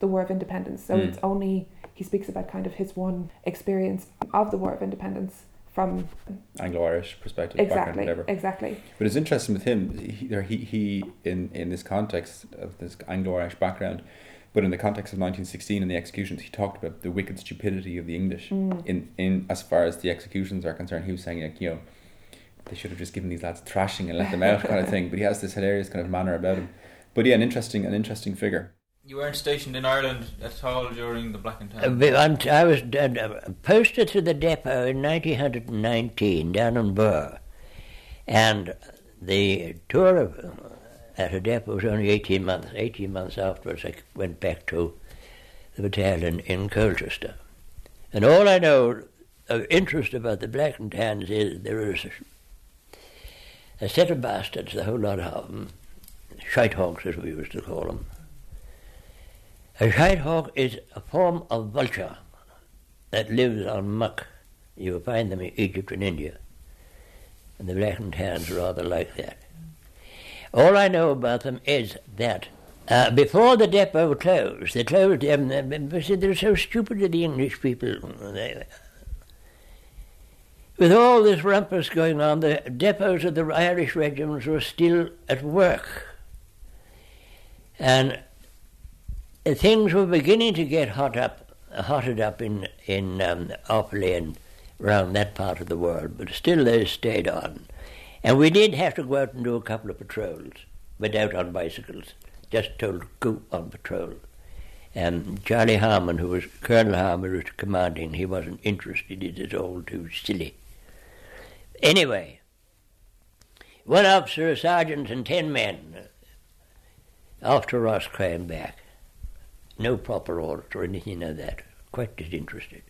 S2: the War of Independence. So
S1: Mm.
S2: it's only he speaks about kind of his one experience of the War of Independence from
S1: Anglo-Irish perspective, background,
S2: exactly,
S1: whatever.
S2: exactly.
S1: But it's interesting with him. He, he, he in in this context of this Anglo-Irish background, but in the context of 1916 and the executions, he talked about the wicked stupidity of the English
S2: Mm.
S1: in in as far as the executions are concerned. He was saying like you know, they should have just given these lads thrashing and let them out kind of (laughs) thing. But he has this hilarious kind of manner about him. But yeah, an interesting an interesting figure.
S8: You weren't stationed in Ireland at all during the Black and
S11: Uh,
S8: Tan.
S11: I'm- I was uh, posted to the depot in 1919 down in Birr, and the tour of, uh, at a depot was only 18 months. 18 months afterwards, I went back to the battalion in Colchester. And all I know of interest about the Black and Tans is there is a, a set of bastards, a whole lot of them, shite hawks as we used to call them. A shite hawk is a form of vulture that lives on muck. You will find them in Egypt and India. And the black and tans are rather like that. All I know about them is that uh, before the depot closed, they closed them They said they're so stupid, to the English people. They, with all this rumpus going on, the depots of the Irish regiments were still at work. And Uh, things were beginning to get hot up, hotted up in in um, Offaly and around that part of the world, but still they stayed on. And we did have to go out and do a couple of patrols, but out on bicycles, just told to go on patrol. And Charlie Harmon, who was Colonel Harmon, was commanding, he wasn't interested, it was all too silly. Anyway, one officer, a sergeant, and ten men uh, after Ross came back. No proper orders or anything like that. Quite disinterested.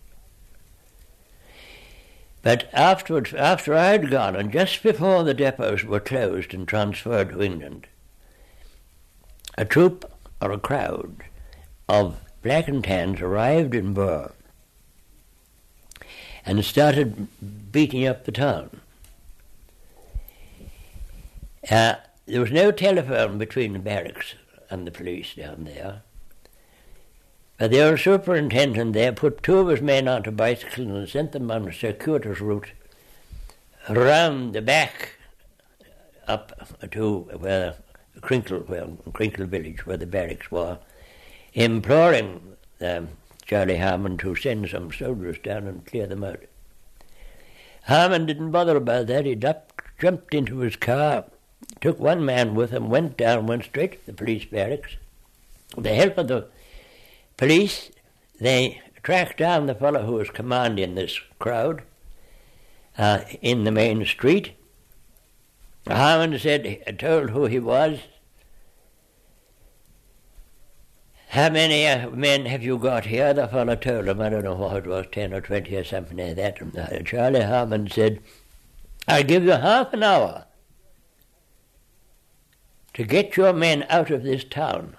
S11: But afterwards, after I had gone, and just before the depots were closed and transferred to England, a troop or a crowd of black and tans arrived in Birr and started beating up the town. Uh, there was no telephone between the barracks and the police down there. But the old superintendent there put two of his men onto bicycles and sent them on a circuitous route round the back up to where Crinkle, Crinkle village, where the barracks were, imploring um, Charlie Harmon to send some soldiers down and clear them out. Harmon didn't bother about that. He up, jumped into his car, took one man with him, went down, went straight to the police barracks. With the help of the police, they tracked down the fellow who was commanding this crowd uh, in the main street. Harmon said, told who he was. How many uh, men have you got here? The fellow told him, I don't know what it was, 10 or 20 or something like that. Uh, Charlie Harmon said, I'll give you half an hour to get your men out of this town.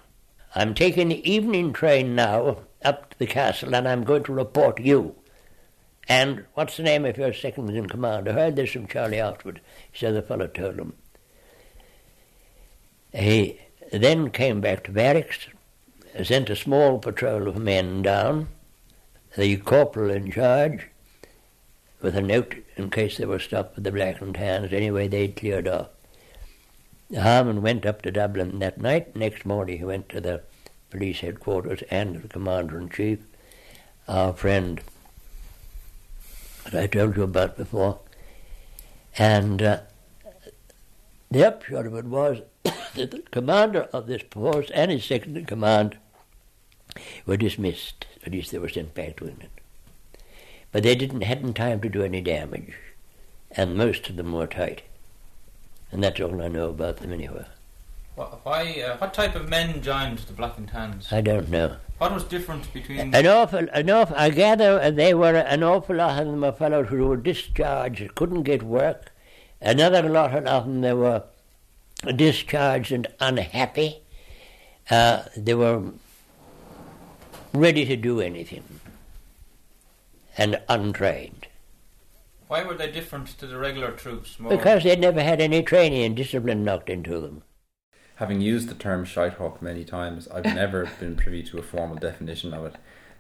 S11: I'm taking the evening train now up to the castle and I'm going to report you. And what's the name of your second in command? I heard this from Charlie afterward. Said the fellow told him. He then came back to barracks, sent a small patrol of men down, the corporal in charge, with a note in case they were stopped with the Black and Tans. Anyway, they'd cleared off. Harmon went up to Dublin that night. Next morning, he went to the police headquarters and the commander in chief, our friend that I told you about before. And uh, the upshot of it was (coughs) that the commander of this force and his second in command were dismissed. At least they were sent back to England. But they didn't hadn't time to do any damage, and most of them were tight. And that's all I know about them anyway.
S8: Why? Uh, what type of men joined the Black and Tans?
S11: I don't know.
S8: What was different between?
S11: An awful, an awful. I gather they were an awful lot of them were fellows who were discharged, couldn't get work. Another lot of them they were discharged and unhappy. Uh, they were ready to do anything and untrained.
S8: Why were they different to the regular troops? More?
S11: Because they'd never had any training and discipline knocked into them.
S1: Having used the term shitehawk many times, I've (laughs) never been privy to a formal definition of it,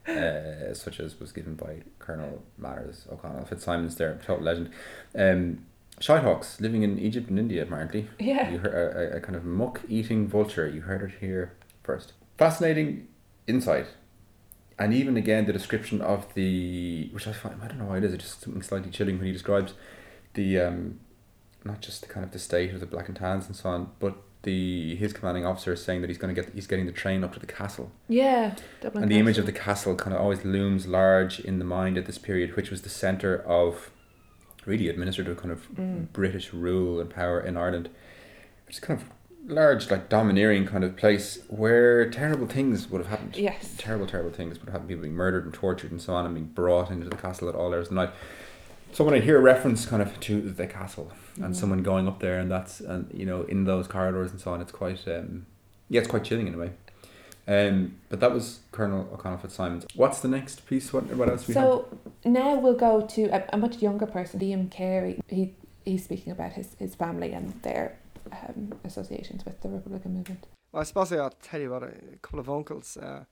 S1: uh, such as was given by Colonel Manners O'Connell Fitzsimons there, total legend. Um, shitehawks living in Egypt and India, apparently.
S2: Yeah.
S1: You heard a, a kind of muck eating vulture. You heard it here first. Fascinating insight. And even again, the description of the, which I find, I don't know why it is, it's just something slightly chilling when he describes the, um, not just the kind of the state of the black and tans and so on, but the his commanding officer is saying that he's going to get he's getting the train up to the castle
S2: Yeah. Dublin
S1: and the image of the castle kind of always looms large in the mind at this period which was the center of really administrative kind of
S2: Mm.
S1: british rule and power in ireland which is kind of large like domineering kind of place where terrible things would have happened
S2: Yes.
S1: terrible terrible things would have happened people being murdered and tortured and so on and being brought into the castle at all hours of the night so when I hear a reference kind of to the castle and
S2: Mhm.
S1: someone going up there and that's and you know in those corridors and so on, it's quite um, yeah, it's quite chilling in a way. Um, but that was Colonel O'Connell Fitzsimons. What's the next piece? What what else we have?
S2: So now we'll go to a, a much younger person, Liam Carey. He he's speaking about his, his family and their um, associations with the Republican movement.
S12: Well, I suppose I ought to tell you about a, a couple of uncles. Uh,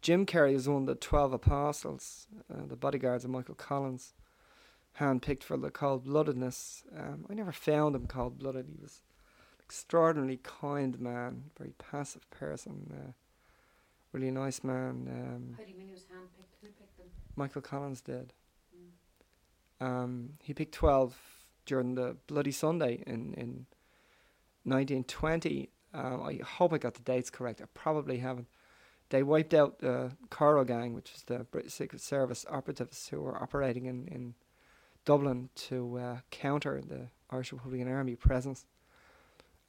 S12: Jim Carey was one of the 12 apostles, uh, the bodyguards of Michael Collins, handpicked for the cold bloodedness. Um, I never found him cold blooded. He was an extraordinarily kind man, very passive person, uh, really nice man. Um,
S10: How do you mean he was handpicked? Who picked them?
S12: Michael Collins did. Um, he picked 12 during the Bloody Sunday in, in 1920. Um, I hope I got the dates correct. I probably haven't. They wiped out the Cairo Gang, which is the British Secret Service operatives who were operating in, in Dublin to uh, counter the Irish Republican Army presence.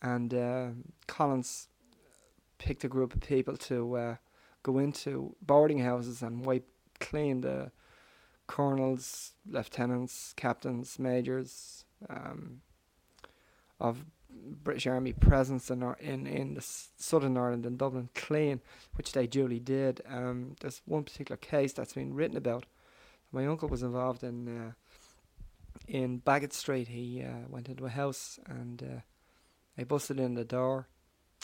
S12: And uh, Collins picked a group of people to uh, go into boarding houses and wipe clean the colonels, lieutenants, captains, majors um, of British Army presence in, in in the southern Ireland and Dublin clean, which they duly did. Um, there's one particular case that's been written about. My uncle was involved in uh, in Bagot Street. He uh, went into a house and uh, they busted in the door.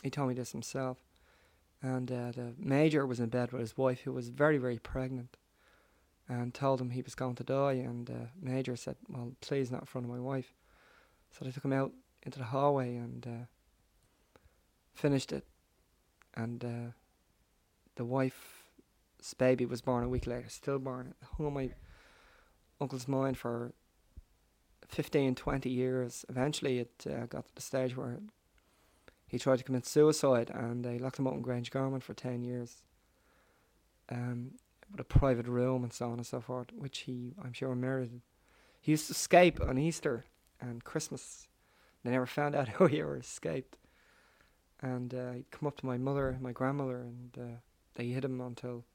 S12: He told me this himself. And uh, the major was in bed with his wife, who was very, very pregnant. and told him he was going to die. And uh, Major said, "Well, please, not in front of my wife." So they took him out into the hallway and uh, finished it. And uh, the wife's baby was born a week later, stillborn. It hung on my uncle's mind for 15, 20 years. Eventually, it uh, got to the stage where he tried to commit suicide, and they locked him up in Grangegorman for 10 years. Um, with a private room and so on and so forth, which he, I'm sure, merited. He used to escape on Easter and Christmas. They never found out (laughs) how he ever escaped. And uh, he'd come up to my mother, my grandmother, and uh, they hid him until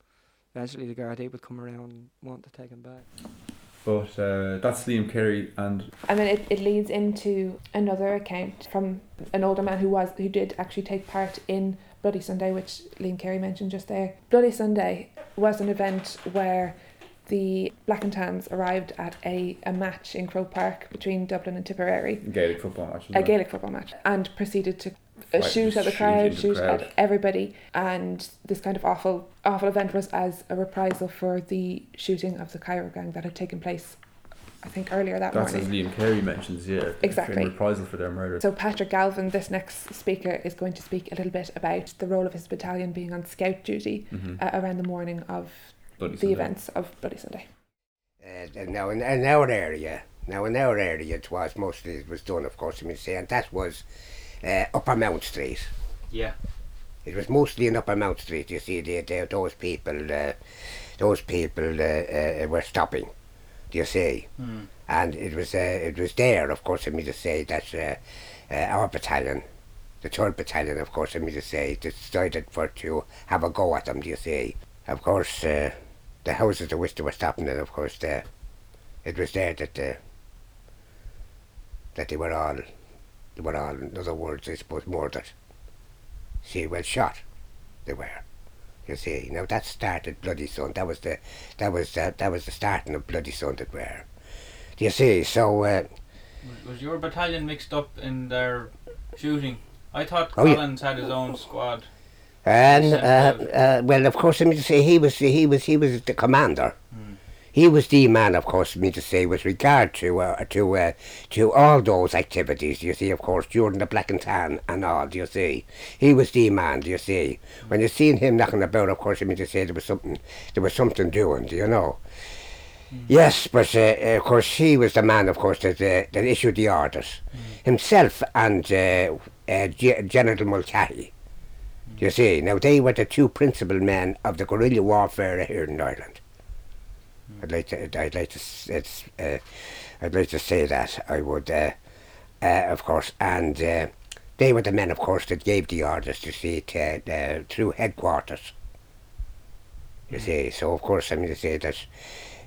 S12: eventually the Gardaí would come around and want to take him back.
S1: But uh, that's Liam Carey, and
S2: And then it, it leads into another account from an older man who was who did actually take part in Bloody Sunday, which Liam Carey mentioned just there. Bloody Sunday was an event where the Black and Tans arrived at a, a match in Croke Park between Dublin and Tipperary,
S1: Gaelic football match.
S2: a Gaelic football match, and proceeded to uh,
S1: Fight,
S2: shoot at the
S1: shoot
S2: crowd,
S1: into the
S2: shoot
S1: crowd.
S2: at everybody, and this kind of awful, awful event was as a reprisal for the shooting of the Cairo gang that had taken place, I think earlier that
S1: That's
S2: morning.
S1: as Liam Carey mentions, yeah.
S2: Exactly.
S1: Reprisal for their murder.
S2: So Patrick Galvin, this next speaker, is going to speak a little bit about the role of his battalion being on scout duty
S1: Mhm.
S2: uh, around the morning of
S1: Bloody
S2: the
S1: Sunday.
S2: events of Bloody Sunday.
S13: Uh, now in, in our area, now in our area, it was mostly it was done, of course, I mean, say, and that was uh, Upper Mount Street.
S8: Yeah.
S13: It was mostly in Upper Mount Street. You see, they, they, those people, uh, those people uh, uh, were stopping. Do you see?
S8: Hmm.
S13: And it was, uh, it was there, of course, I mean to say that uh, uh, our battalion, the third battalion, of course, I mean to say, decided for to have a go at them. Do you see? Of course, uh, the houses to which they were stopping and of course, there it was there that uh, that they were all, they were all, in other words, I suppose, murdered. See, well shot, they were. You see, now that started Bloody Sun. That was the, that was uh, that was the starting of Bloody Sun. That were. Do you see? So uh,
S8: Was- your battalion mixed up in their shooting? I thought
S13: Oh, yeah.
S8: Collins had his own squad.
S13: And uh, uh, well, of course, I mean to say he was he was he was the commander. He was the man, of course, I mean to say, with regard to uh, to uh, to all those activities. You see, of course, during the Black and Tan and all. Do you see? He was the man. Do you see? When you seen him knocking about, of course, I mean to say there was something there was something doing. Do you know? Yes, but uh, of course he was the man, of course, that uh, that issued the orders himself and uh, uh, G- General Mulcahy. You see, now they were the two principal men of the guerrilla warfare here in Ireland. I'd like to, I'd like to, it's, uh, I'd like to say that I would, uh, uh, of course, and uh, they were the men, of course, that gave the orders to see to, uh, through headquarters. You see, so of course, I mean to say that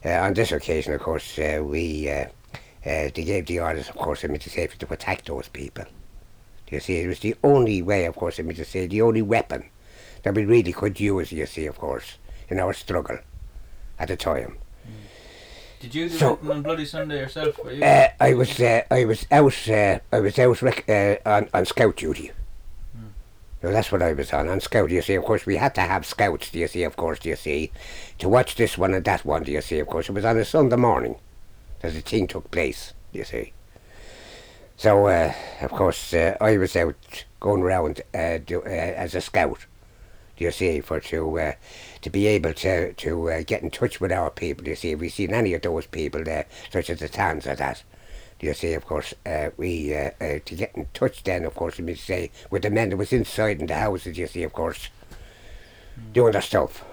S13: uh, on this occasion, of course, uh, we uh, uh, they gave the orders, of course, I mean to say to attack those people. You see, it was the only way, of course, I mean to say, the only weapon that we really could use, you see, of course, in our struggle at the time.
S8: Did you do
S13: So-
S8: on Bloody Sunday yourself? Were you?
S13: Uh, I was, uh, I was out, uh, I was out rec- uh, on, on scout duty. So that's what I was on, on scout, you see, of course, we had to have scouts, do you see, of course, do you see, to watch this one and that one, do you see, of course, it was on a Sunday morning that the thing took place, do you see. So, uh, of course, uh, I was out going around uh, do, uh, as a scout, do you see, for to uh, to be able to to uh, get in touch with our people. You see, if we seen any of those people there, such as the towns or that. Do you see, of course, uh, we uh, uh, to get in touch then, of course, we say with the men that was inside in the houses. You see, of course, doing their stuff.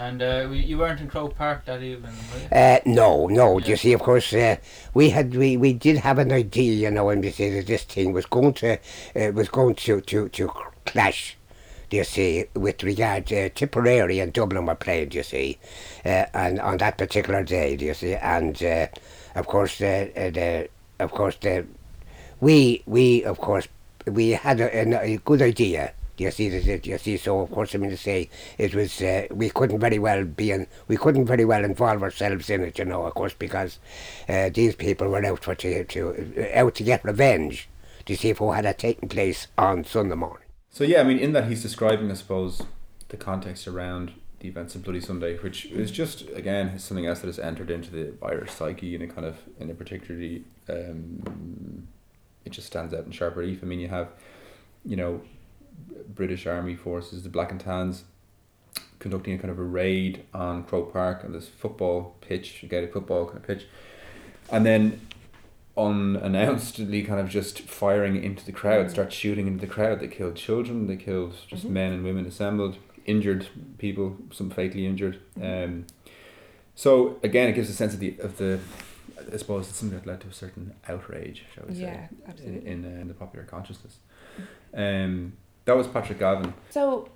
S8: And uh, we- you weren't in Croke Park that evening, were you?
S13: Uh, no, no. You see, of course, uh, we had we, we did have an idea, you know, and we said that this thing was going to uh, was going to to to clash. Do you see, with regard to Tipperary and Dublin were playing, do you see, uh, and on that particular day, do you see, and uh, of course, uh, uh, the of course the we we of course we had a, a, a good idea. You see that? You see, so of course I mean to say it was uh, we couldn't very well be in, we couldn't very well involve ourselves in it, you know, of course, because uh, these people were out for to, to out to get revenge. To see what had taken place on Sunday morning.
S1: So yeah, I mean, in that he's describing, I suppose, the context around the events of Bloody Sunday, which is just again something else that has entered into the Irish psyche in a kind of in a particularly um, it just stands out in sharp relief. I mean, you have, you know, British Army forces, the Black and Tans, conducting a kind of a raid on Croke Park on this football pitch, Gaelic football kind of pitch, and then unannouncedly kind of just firing into the crowd,
S2: Mm.
S1: start shooting into the crowd. They killed children, they killed just
S2: Mhm.
S1: men and women assembled, injured people, some fatally injured. Um, so again, it gives a sense of the of the. I suppose it's something that led to a certain outrage, shall we
S2: Yeah,
S1: say,
S2: absolutely.
S1: in in, uh, in the popular consciousness. Um, that was Patrick Gavin.
S2: So,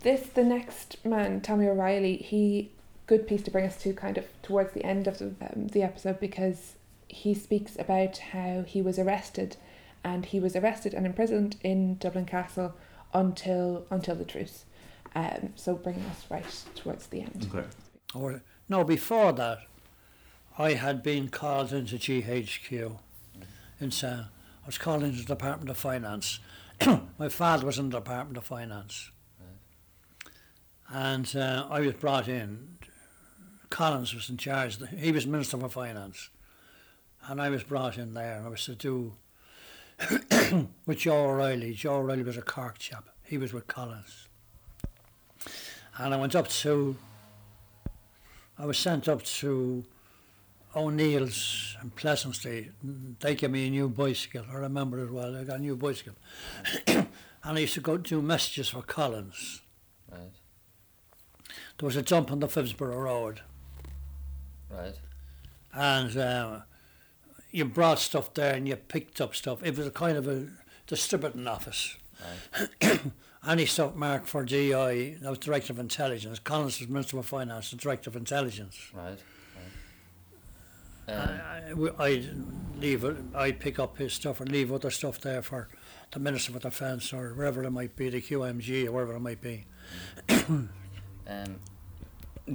S2: this the next man, Tommy O'Reilly. He good piece to bring us to kind of towards the end of the um, the episode because he speaks about how he was arrested, and he was arrested and imprisoned in Dublin Castle until until the truce. Um, so bringing us right towards the end.
S1: Okay.
S6: Or, no, before that, I had been called into GHQ in Sa- I was called into the Department of Finance. (coughs) My father was in the Department of Finance. And uh, I was brought in. Collins was in charge. He was Minister for Finance. And I was brought in there and I was to do (coughs) with Joe O'Reilly. Joe O'Reilly was a Cork chap. He was with Collins. And I went up to I was sent up to O'Neill's in Pleasant Street. They gave me a new bicycle. I remember it well. I got a new bicycle. (coughs) and I used to go do messages for Collins.
S4: Right.
S6: There was a jump on the Phibsborough Road.
S4: Right.
S6: And uh, you brought stuff there and you picked up stuff. It was a kind of a distributing office.
S4: Right.
S6: Any stuff marked for GI, that was Director of Intelligence. Collins was Minister of Finance and Director of Intelligence.
S4: Right. Um,
S6: I, I'd leave it, I'd pick up his stuff and leave other stuff there for the Minister for Defence or wherever it might be, the QMG or wherever it might be.
S4: um,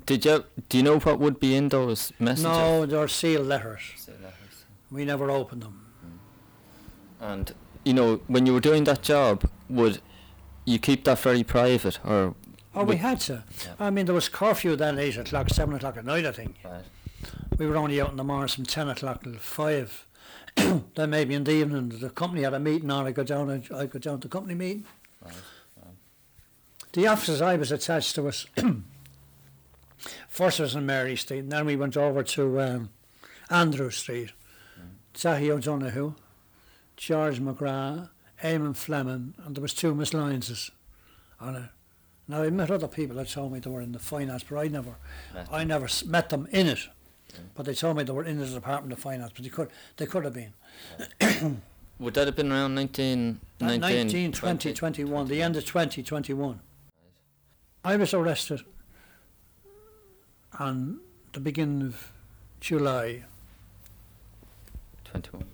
S4: did you do you know what would be in those messages?
S6: No, they're sealed letters.
S4: Sealed letters.
S6: We never opened them.
S4: And you know, when you were doing that job, would you keep that very private, or
S6: Oh, we had to.
S4: Yeah.
S6: I mean, there was curfew then, 8 o'clock, 7 o'clock at night, I think.
S4: Right.
S6: We were only out in the mornings from 10 o'clock till 5. (clears throat) then maybe in the evening, the company had a meeting on, I go down, and I go down to the company meeting.
S4: Right.
S6: The offices I was attached to was (clears throat) first was in Mary Street, and then we went over to um, Andrew Street. Daithí O'Donoghue, George McGrath, Eamon Fleming, and there was two Miss Lionses on it. Now I met other people that told me they were in the finance, but I never,
S4: Met
S6: I never met them in it. But they told me they were in the Department of Finance, but they could, they could have been. (coughs)
S4: Would that have been around 19,
S6: Uh,
S4: 19,
S6: 19, 20, 21, the end of 2021. I was arrested on the beginning of July
S4: 21.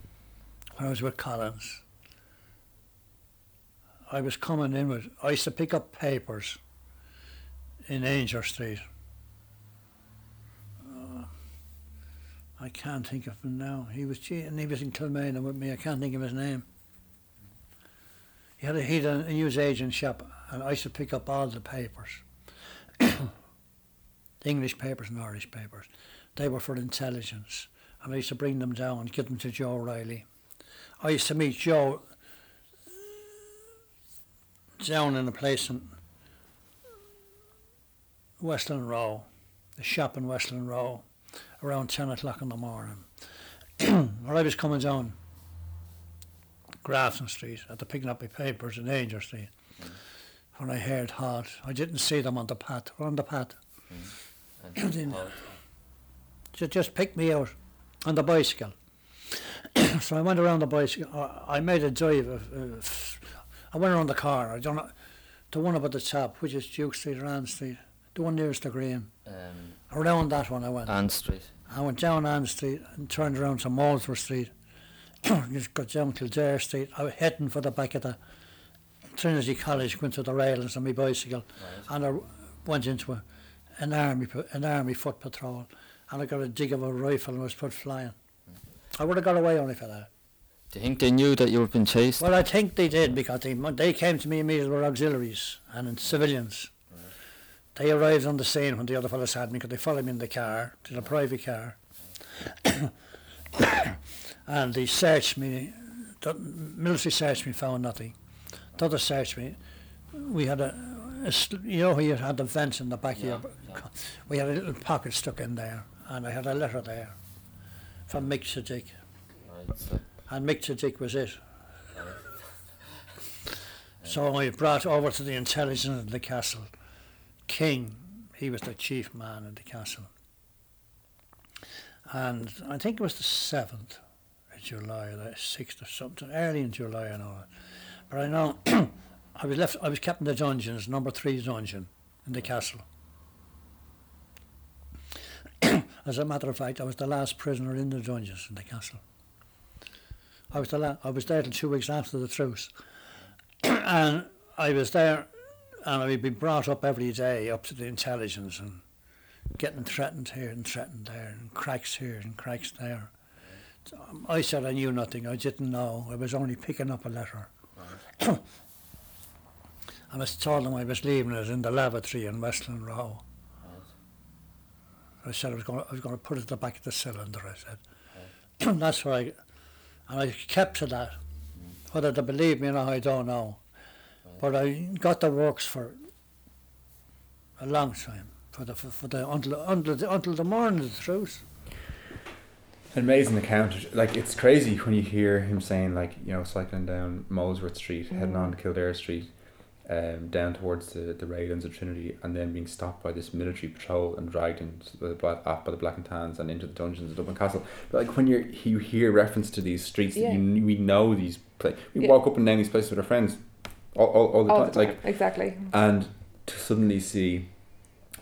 S6: when I was with Collins. I was coming in with, I used to pick up papers in Angel Street. I can't think of him now. He was and he was in Kilmainham with me. I can't think of his name. He had a, he had a newsagent shop, and I used to pick up all the papers, (coughs) English papers and Irish papers. They were for intelligence, and I used to bring them down and give them to Joe Riley. I used to meet Joe uh, down in a place in Westland Row, the shop in Westland Row, around 10 o'clock in the morning. (clears throat) Where I was coming down Grafton Street at the picking up my papers in Angel Street. When I heard hot, I didn't see them on the path, or on the path.
S4: And (clears throat)
S6: Didn't- just picked me out on the bicycle. (clears throat) so I went around the bicycle. I- made a drive. Of, uh, I went around the car. I don't know the one up at the top, which is Duke Street or Ann Street, the one nearest the Green.
S4: um,
S6: Around that one I went.
S4: Ann Street.
S6: I went down Ann Street and turned around to Molesworth Street. (coughs) Just got down to Dare Street. I was heading for the back of the Trinity College, went to the railings on my bicycle, and I went into a, an army an army foot patrol, and I got a dig of a rifle and was put flying. I would have got away only for that.
S4: Do you think they knew that you were being chased?
S6: Well, I think they did because they, they came to me immediately with auxiliaries and civilians. They arrived on the scene when the other fellas had me because they followed me in the car, to the private car. (coughs) and they searched me. The military searched me, found nothing. The other searched me. We had a, a you know, you had the vents in the back of your. We had a little pocket stuck in there, and I had a letter there from Mick Sadiq. And Mick Sadiq was it. (laughs) So I brought over to the intelligence of the castle. King, he was the chief man in the castle. And I think it was the 7th of July, the 6th or something, early in July and all. But I know (clears throat) I was left, I was kept in the dungeons, number three dungeon in the castle. (clears throat) As a matter of fact, I was the last prisoner in the dungeons in the castle. I was the la- I was there two weeks after the truce, (clears throat) and I was there, and we'd be brought up every day up to the intelligence and getting threatened here and threatened there, and cracks here and cracks there. I said I knew nothing. I didn't know. I was only picking up a letter. I was told them I was leaving it in the lavatory in Westland Row. I said I was going. To, I was going to put it at the back of the cylinder. I said, (clears throat) "That's where I," and I kept to that. Mm. Whether they believe me or not, I don't know. But I got the works for a long time, for the for, for the until until the, until the morning of the truth.
S1: An amazing account. Like it's crazy when you hear him saying like you know cycling down Molesworth Street, heading on to Kildare Street, um, down towards the the Railings of Trinity, and then being stopped by this military patrol and dragged into the black off by the Black and Tans and into the dungeons of Dublin Castle. But like when you you hear reference to these streets,
S2: Yeah.
S1: that you we know these. Pla- we
S2: Yeah.
S1: walk up and down these places with our friends, all, all, all the
S2: All
S1: time.
S2: the time,
S1: Like
S2: exactly.
S1: and to suddenly see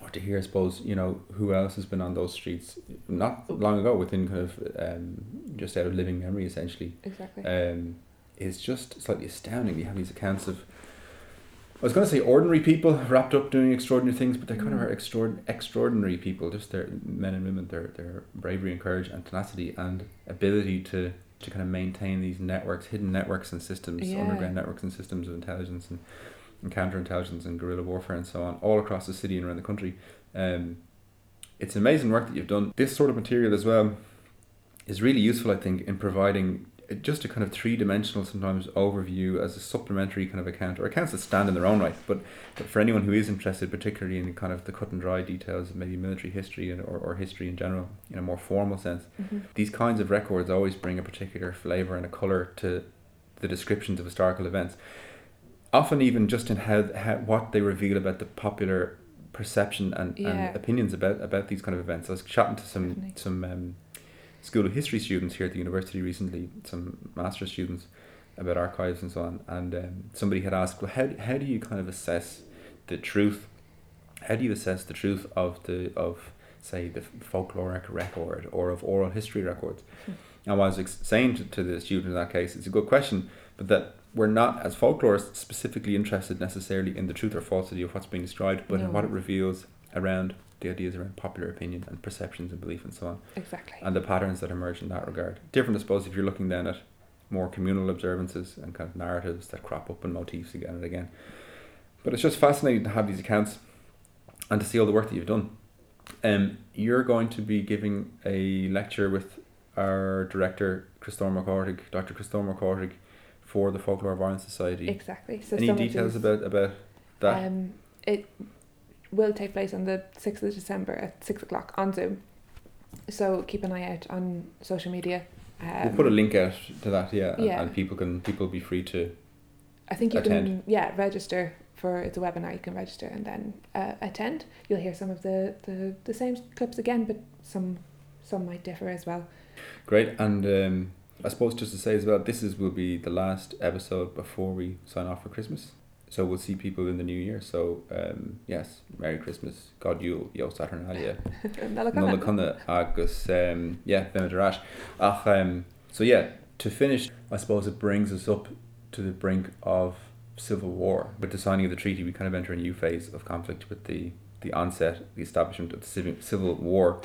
S1: or to hear, I suppose, you know, who else has been on those streets not long ago, within kind of um, just out of living memory, essentially.
S2: Exactly.
S1: Um, is just slightly astounding. You have these accounts of, I was going to say ordinary people wrapped up doing extraordinary things, but they kind of
S2: Mm.
S1: are extraord- extraordinary people, just their men and women, their, their bravery and courage and tenacity and ability to, to kind of maintain these networks, hidden networks and systems,
S2: Yeah.
S1: underground networks and systems of intelligence and and counterintelligence and guerrilla warfare and so on, all across the city and around the country. Um, it's amazing work that you've done. This sort of material as well is really useful, I think, in providing just a kind of three dimensional sometimes overview as a supplementary kind of account or accounts that stand in their own right. But, but for anyone who is interested, particularly in kind of the cut and dry details of maybe military history and, or, or history in general, in a more formal sense,
S2: Mhm.
S1: these kinds of records always bring a particular flavour and a colour to the descriptions of historical events often even just in how, how what they reveal about the popular perception and,
S2: Yeah.
S1: and opinions about about these kind of events. I was chatting to some
S2: Definitely.
S1: some um, school of history students here at the university recently, some master's students about archives and so on, and um, somebody had asked, well, how how do you kind of assess the truth? How do you assess the truth of the of say the folkloric record or of oral history records? And what I was ex- saying to, to the student in that case, it's a good question, but that we're not, as folklorists, specifically interested necessarily in the truth or falsity of what's being described, but in what it reveals around the ideas around popular opinion and perceptions and belief and so on.
S2: Exactly.
S1: And the patterns that emerge in that regard. Different, I suppose, if you're looking then at more communal observances and kind of narratives that crop up in motifs again and again. But it's just fascinating to have these accounts and to see all the work that you've done. Um, you're going to be giving a lecture with our director, Críostóir Mac Cárthaigh, Dr. Críostóir Mac Cárthaigh, for the Folklore of Ireland Society.
S2: Exactly. So
S1: Any details about about that?
S2: Um, it will take place on the 6th of December at 6 o'clock on Zoom. So keep an eye out on social media. Um,
S1: we'll put a link out to that, yeah, and,
S2: yeah.
S1: and people can people be free to.
S2: I think you
S1: attend.
S2: can, yeah, register for it's a webinar. You can register and then uh, attend. You'll hear some of the, the, the same clips again, but some some might differ as well.
S1: Great, and um, I suppose just to say as well, this is will be the last episode before we sign off for Christmas. So we'll see people in the new year. So um, yes, Merry Christmas, God Yule, Yo Saturnalia.
S2: Nulacana (laughs)
S1: agus um, yeah Benadarash. Ach, um, so yeah, to finish, I suppose it brings us up to the brink of civil war. With the signing of the treaty, we kind of enter a new phase of conflict with the the onset, the establishment of the civil civil war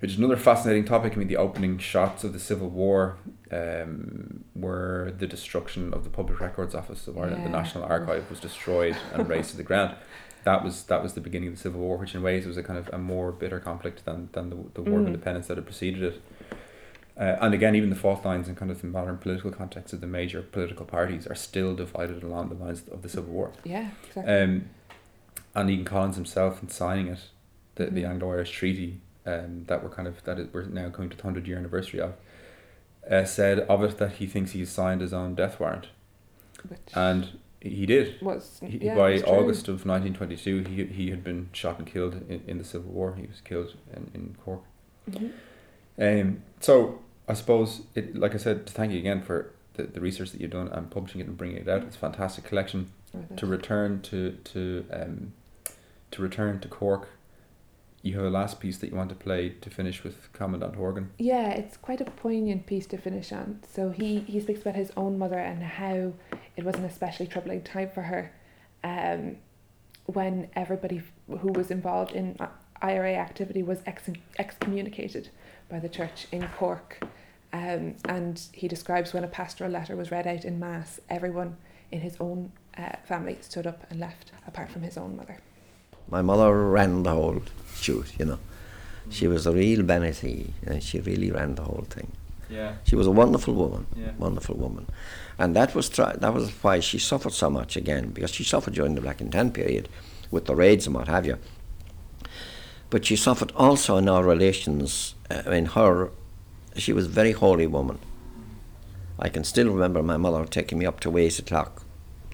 S1: which is another fascinating topic. I mean, the opening shots of the Civil War um, were the destruction of the Public Records Office of Ireland. The National Archive was destroyed and (laughs) razed to the ground. that was that was the beginning of the Civil War, which in ways was a kind of a more bitter conflict than, than the, the War of
S2: Mm.
S1: Independence that had preceded it. Uh, and again, even the fault lines in kind of the modern political context of the major political parties are still divided along the lines of the Civil War.
S2: Yeah, exactly.
S1: Um, and Egan Collins himself, in signing it, the, the
S2: Mhm.
S1: Anglo-Irish Treaty um, that we're kind of that it, we're now coming to the hundred year anniversary of, uh, said of it that he thinks he's signed his own death warrant,
S2: Which
S1: and he did.
S2: was
S1: He,
S2: yeah,
S1: by. August of nineteen twenty two, he he had been shot and killed in, in the Civil War. He was killed in, in Cork.
S2: Mhm.
S1: Um, so I suppose it, like I said, to thank you again for the, the research that you've done and publishing it and bringing it out. It's a fantastic collection.
S2: Oh.
S1: To return to to um, to return to Cork, you have a last piece that you want to play to finish with Commandant Horgan.
S2: Yeah, it's quite a poignant piece to finish on. So he, he speaks about his own mother and how it was an especially troubling time for her um, when everybody who was involved in IRA activity was ex- excommunicated by the church in Cork. Um, and he describes when a pastoral letter was read out in Mass, everyone in his own uh, family stood up and left, apart from his own mother.
S7: My mother ran the whole shoot, you know. She was a real Benetty, and she really ran the whole thing.
S1: Yeah.
S7: She was a wonderful woman,
S1: Yeah.
S7: wonderful woman, and that was try- that was why she suffered so much again because she suffered during the Black and Tan period with the raids and what have you. But she suffered also in our relations. Uh, I mean, her, she was a very holy woman. I can still remember my mother taking me up to eight o'clock,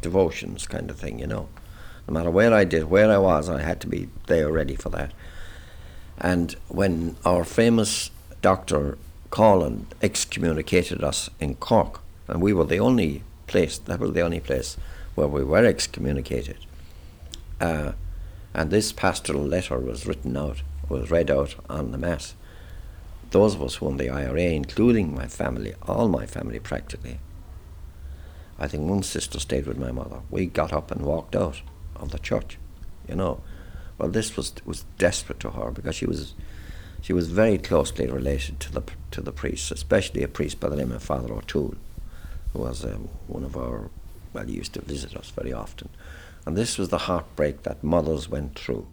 S7: devotions kind of thing, you know. No matter where I did, where I was, I had to be there ready for that. And when our famous Dr. Cohalan excommunicated us in Cork, and we were the only place, that was the only place where we were excommunicated. Uh, and this pastoral letter was written out, was read out on the Mass. Those of us who won the IRA, including my family, all my family practically, I think one sister stayed with my mother. We got up and walked out of the church, you know. Well, this was was desperate to her because she was she was very closely related to the to the priests, especially a priest by the name of Father O'Toole, who was um, one of our well, he used to visit us very often, and this was the heartbreak that mothers went through.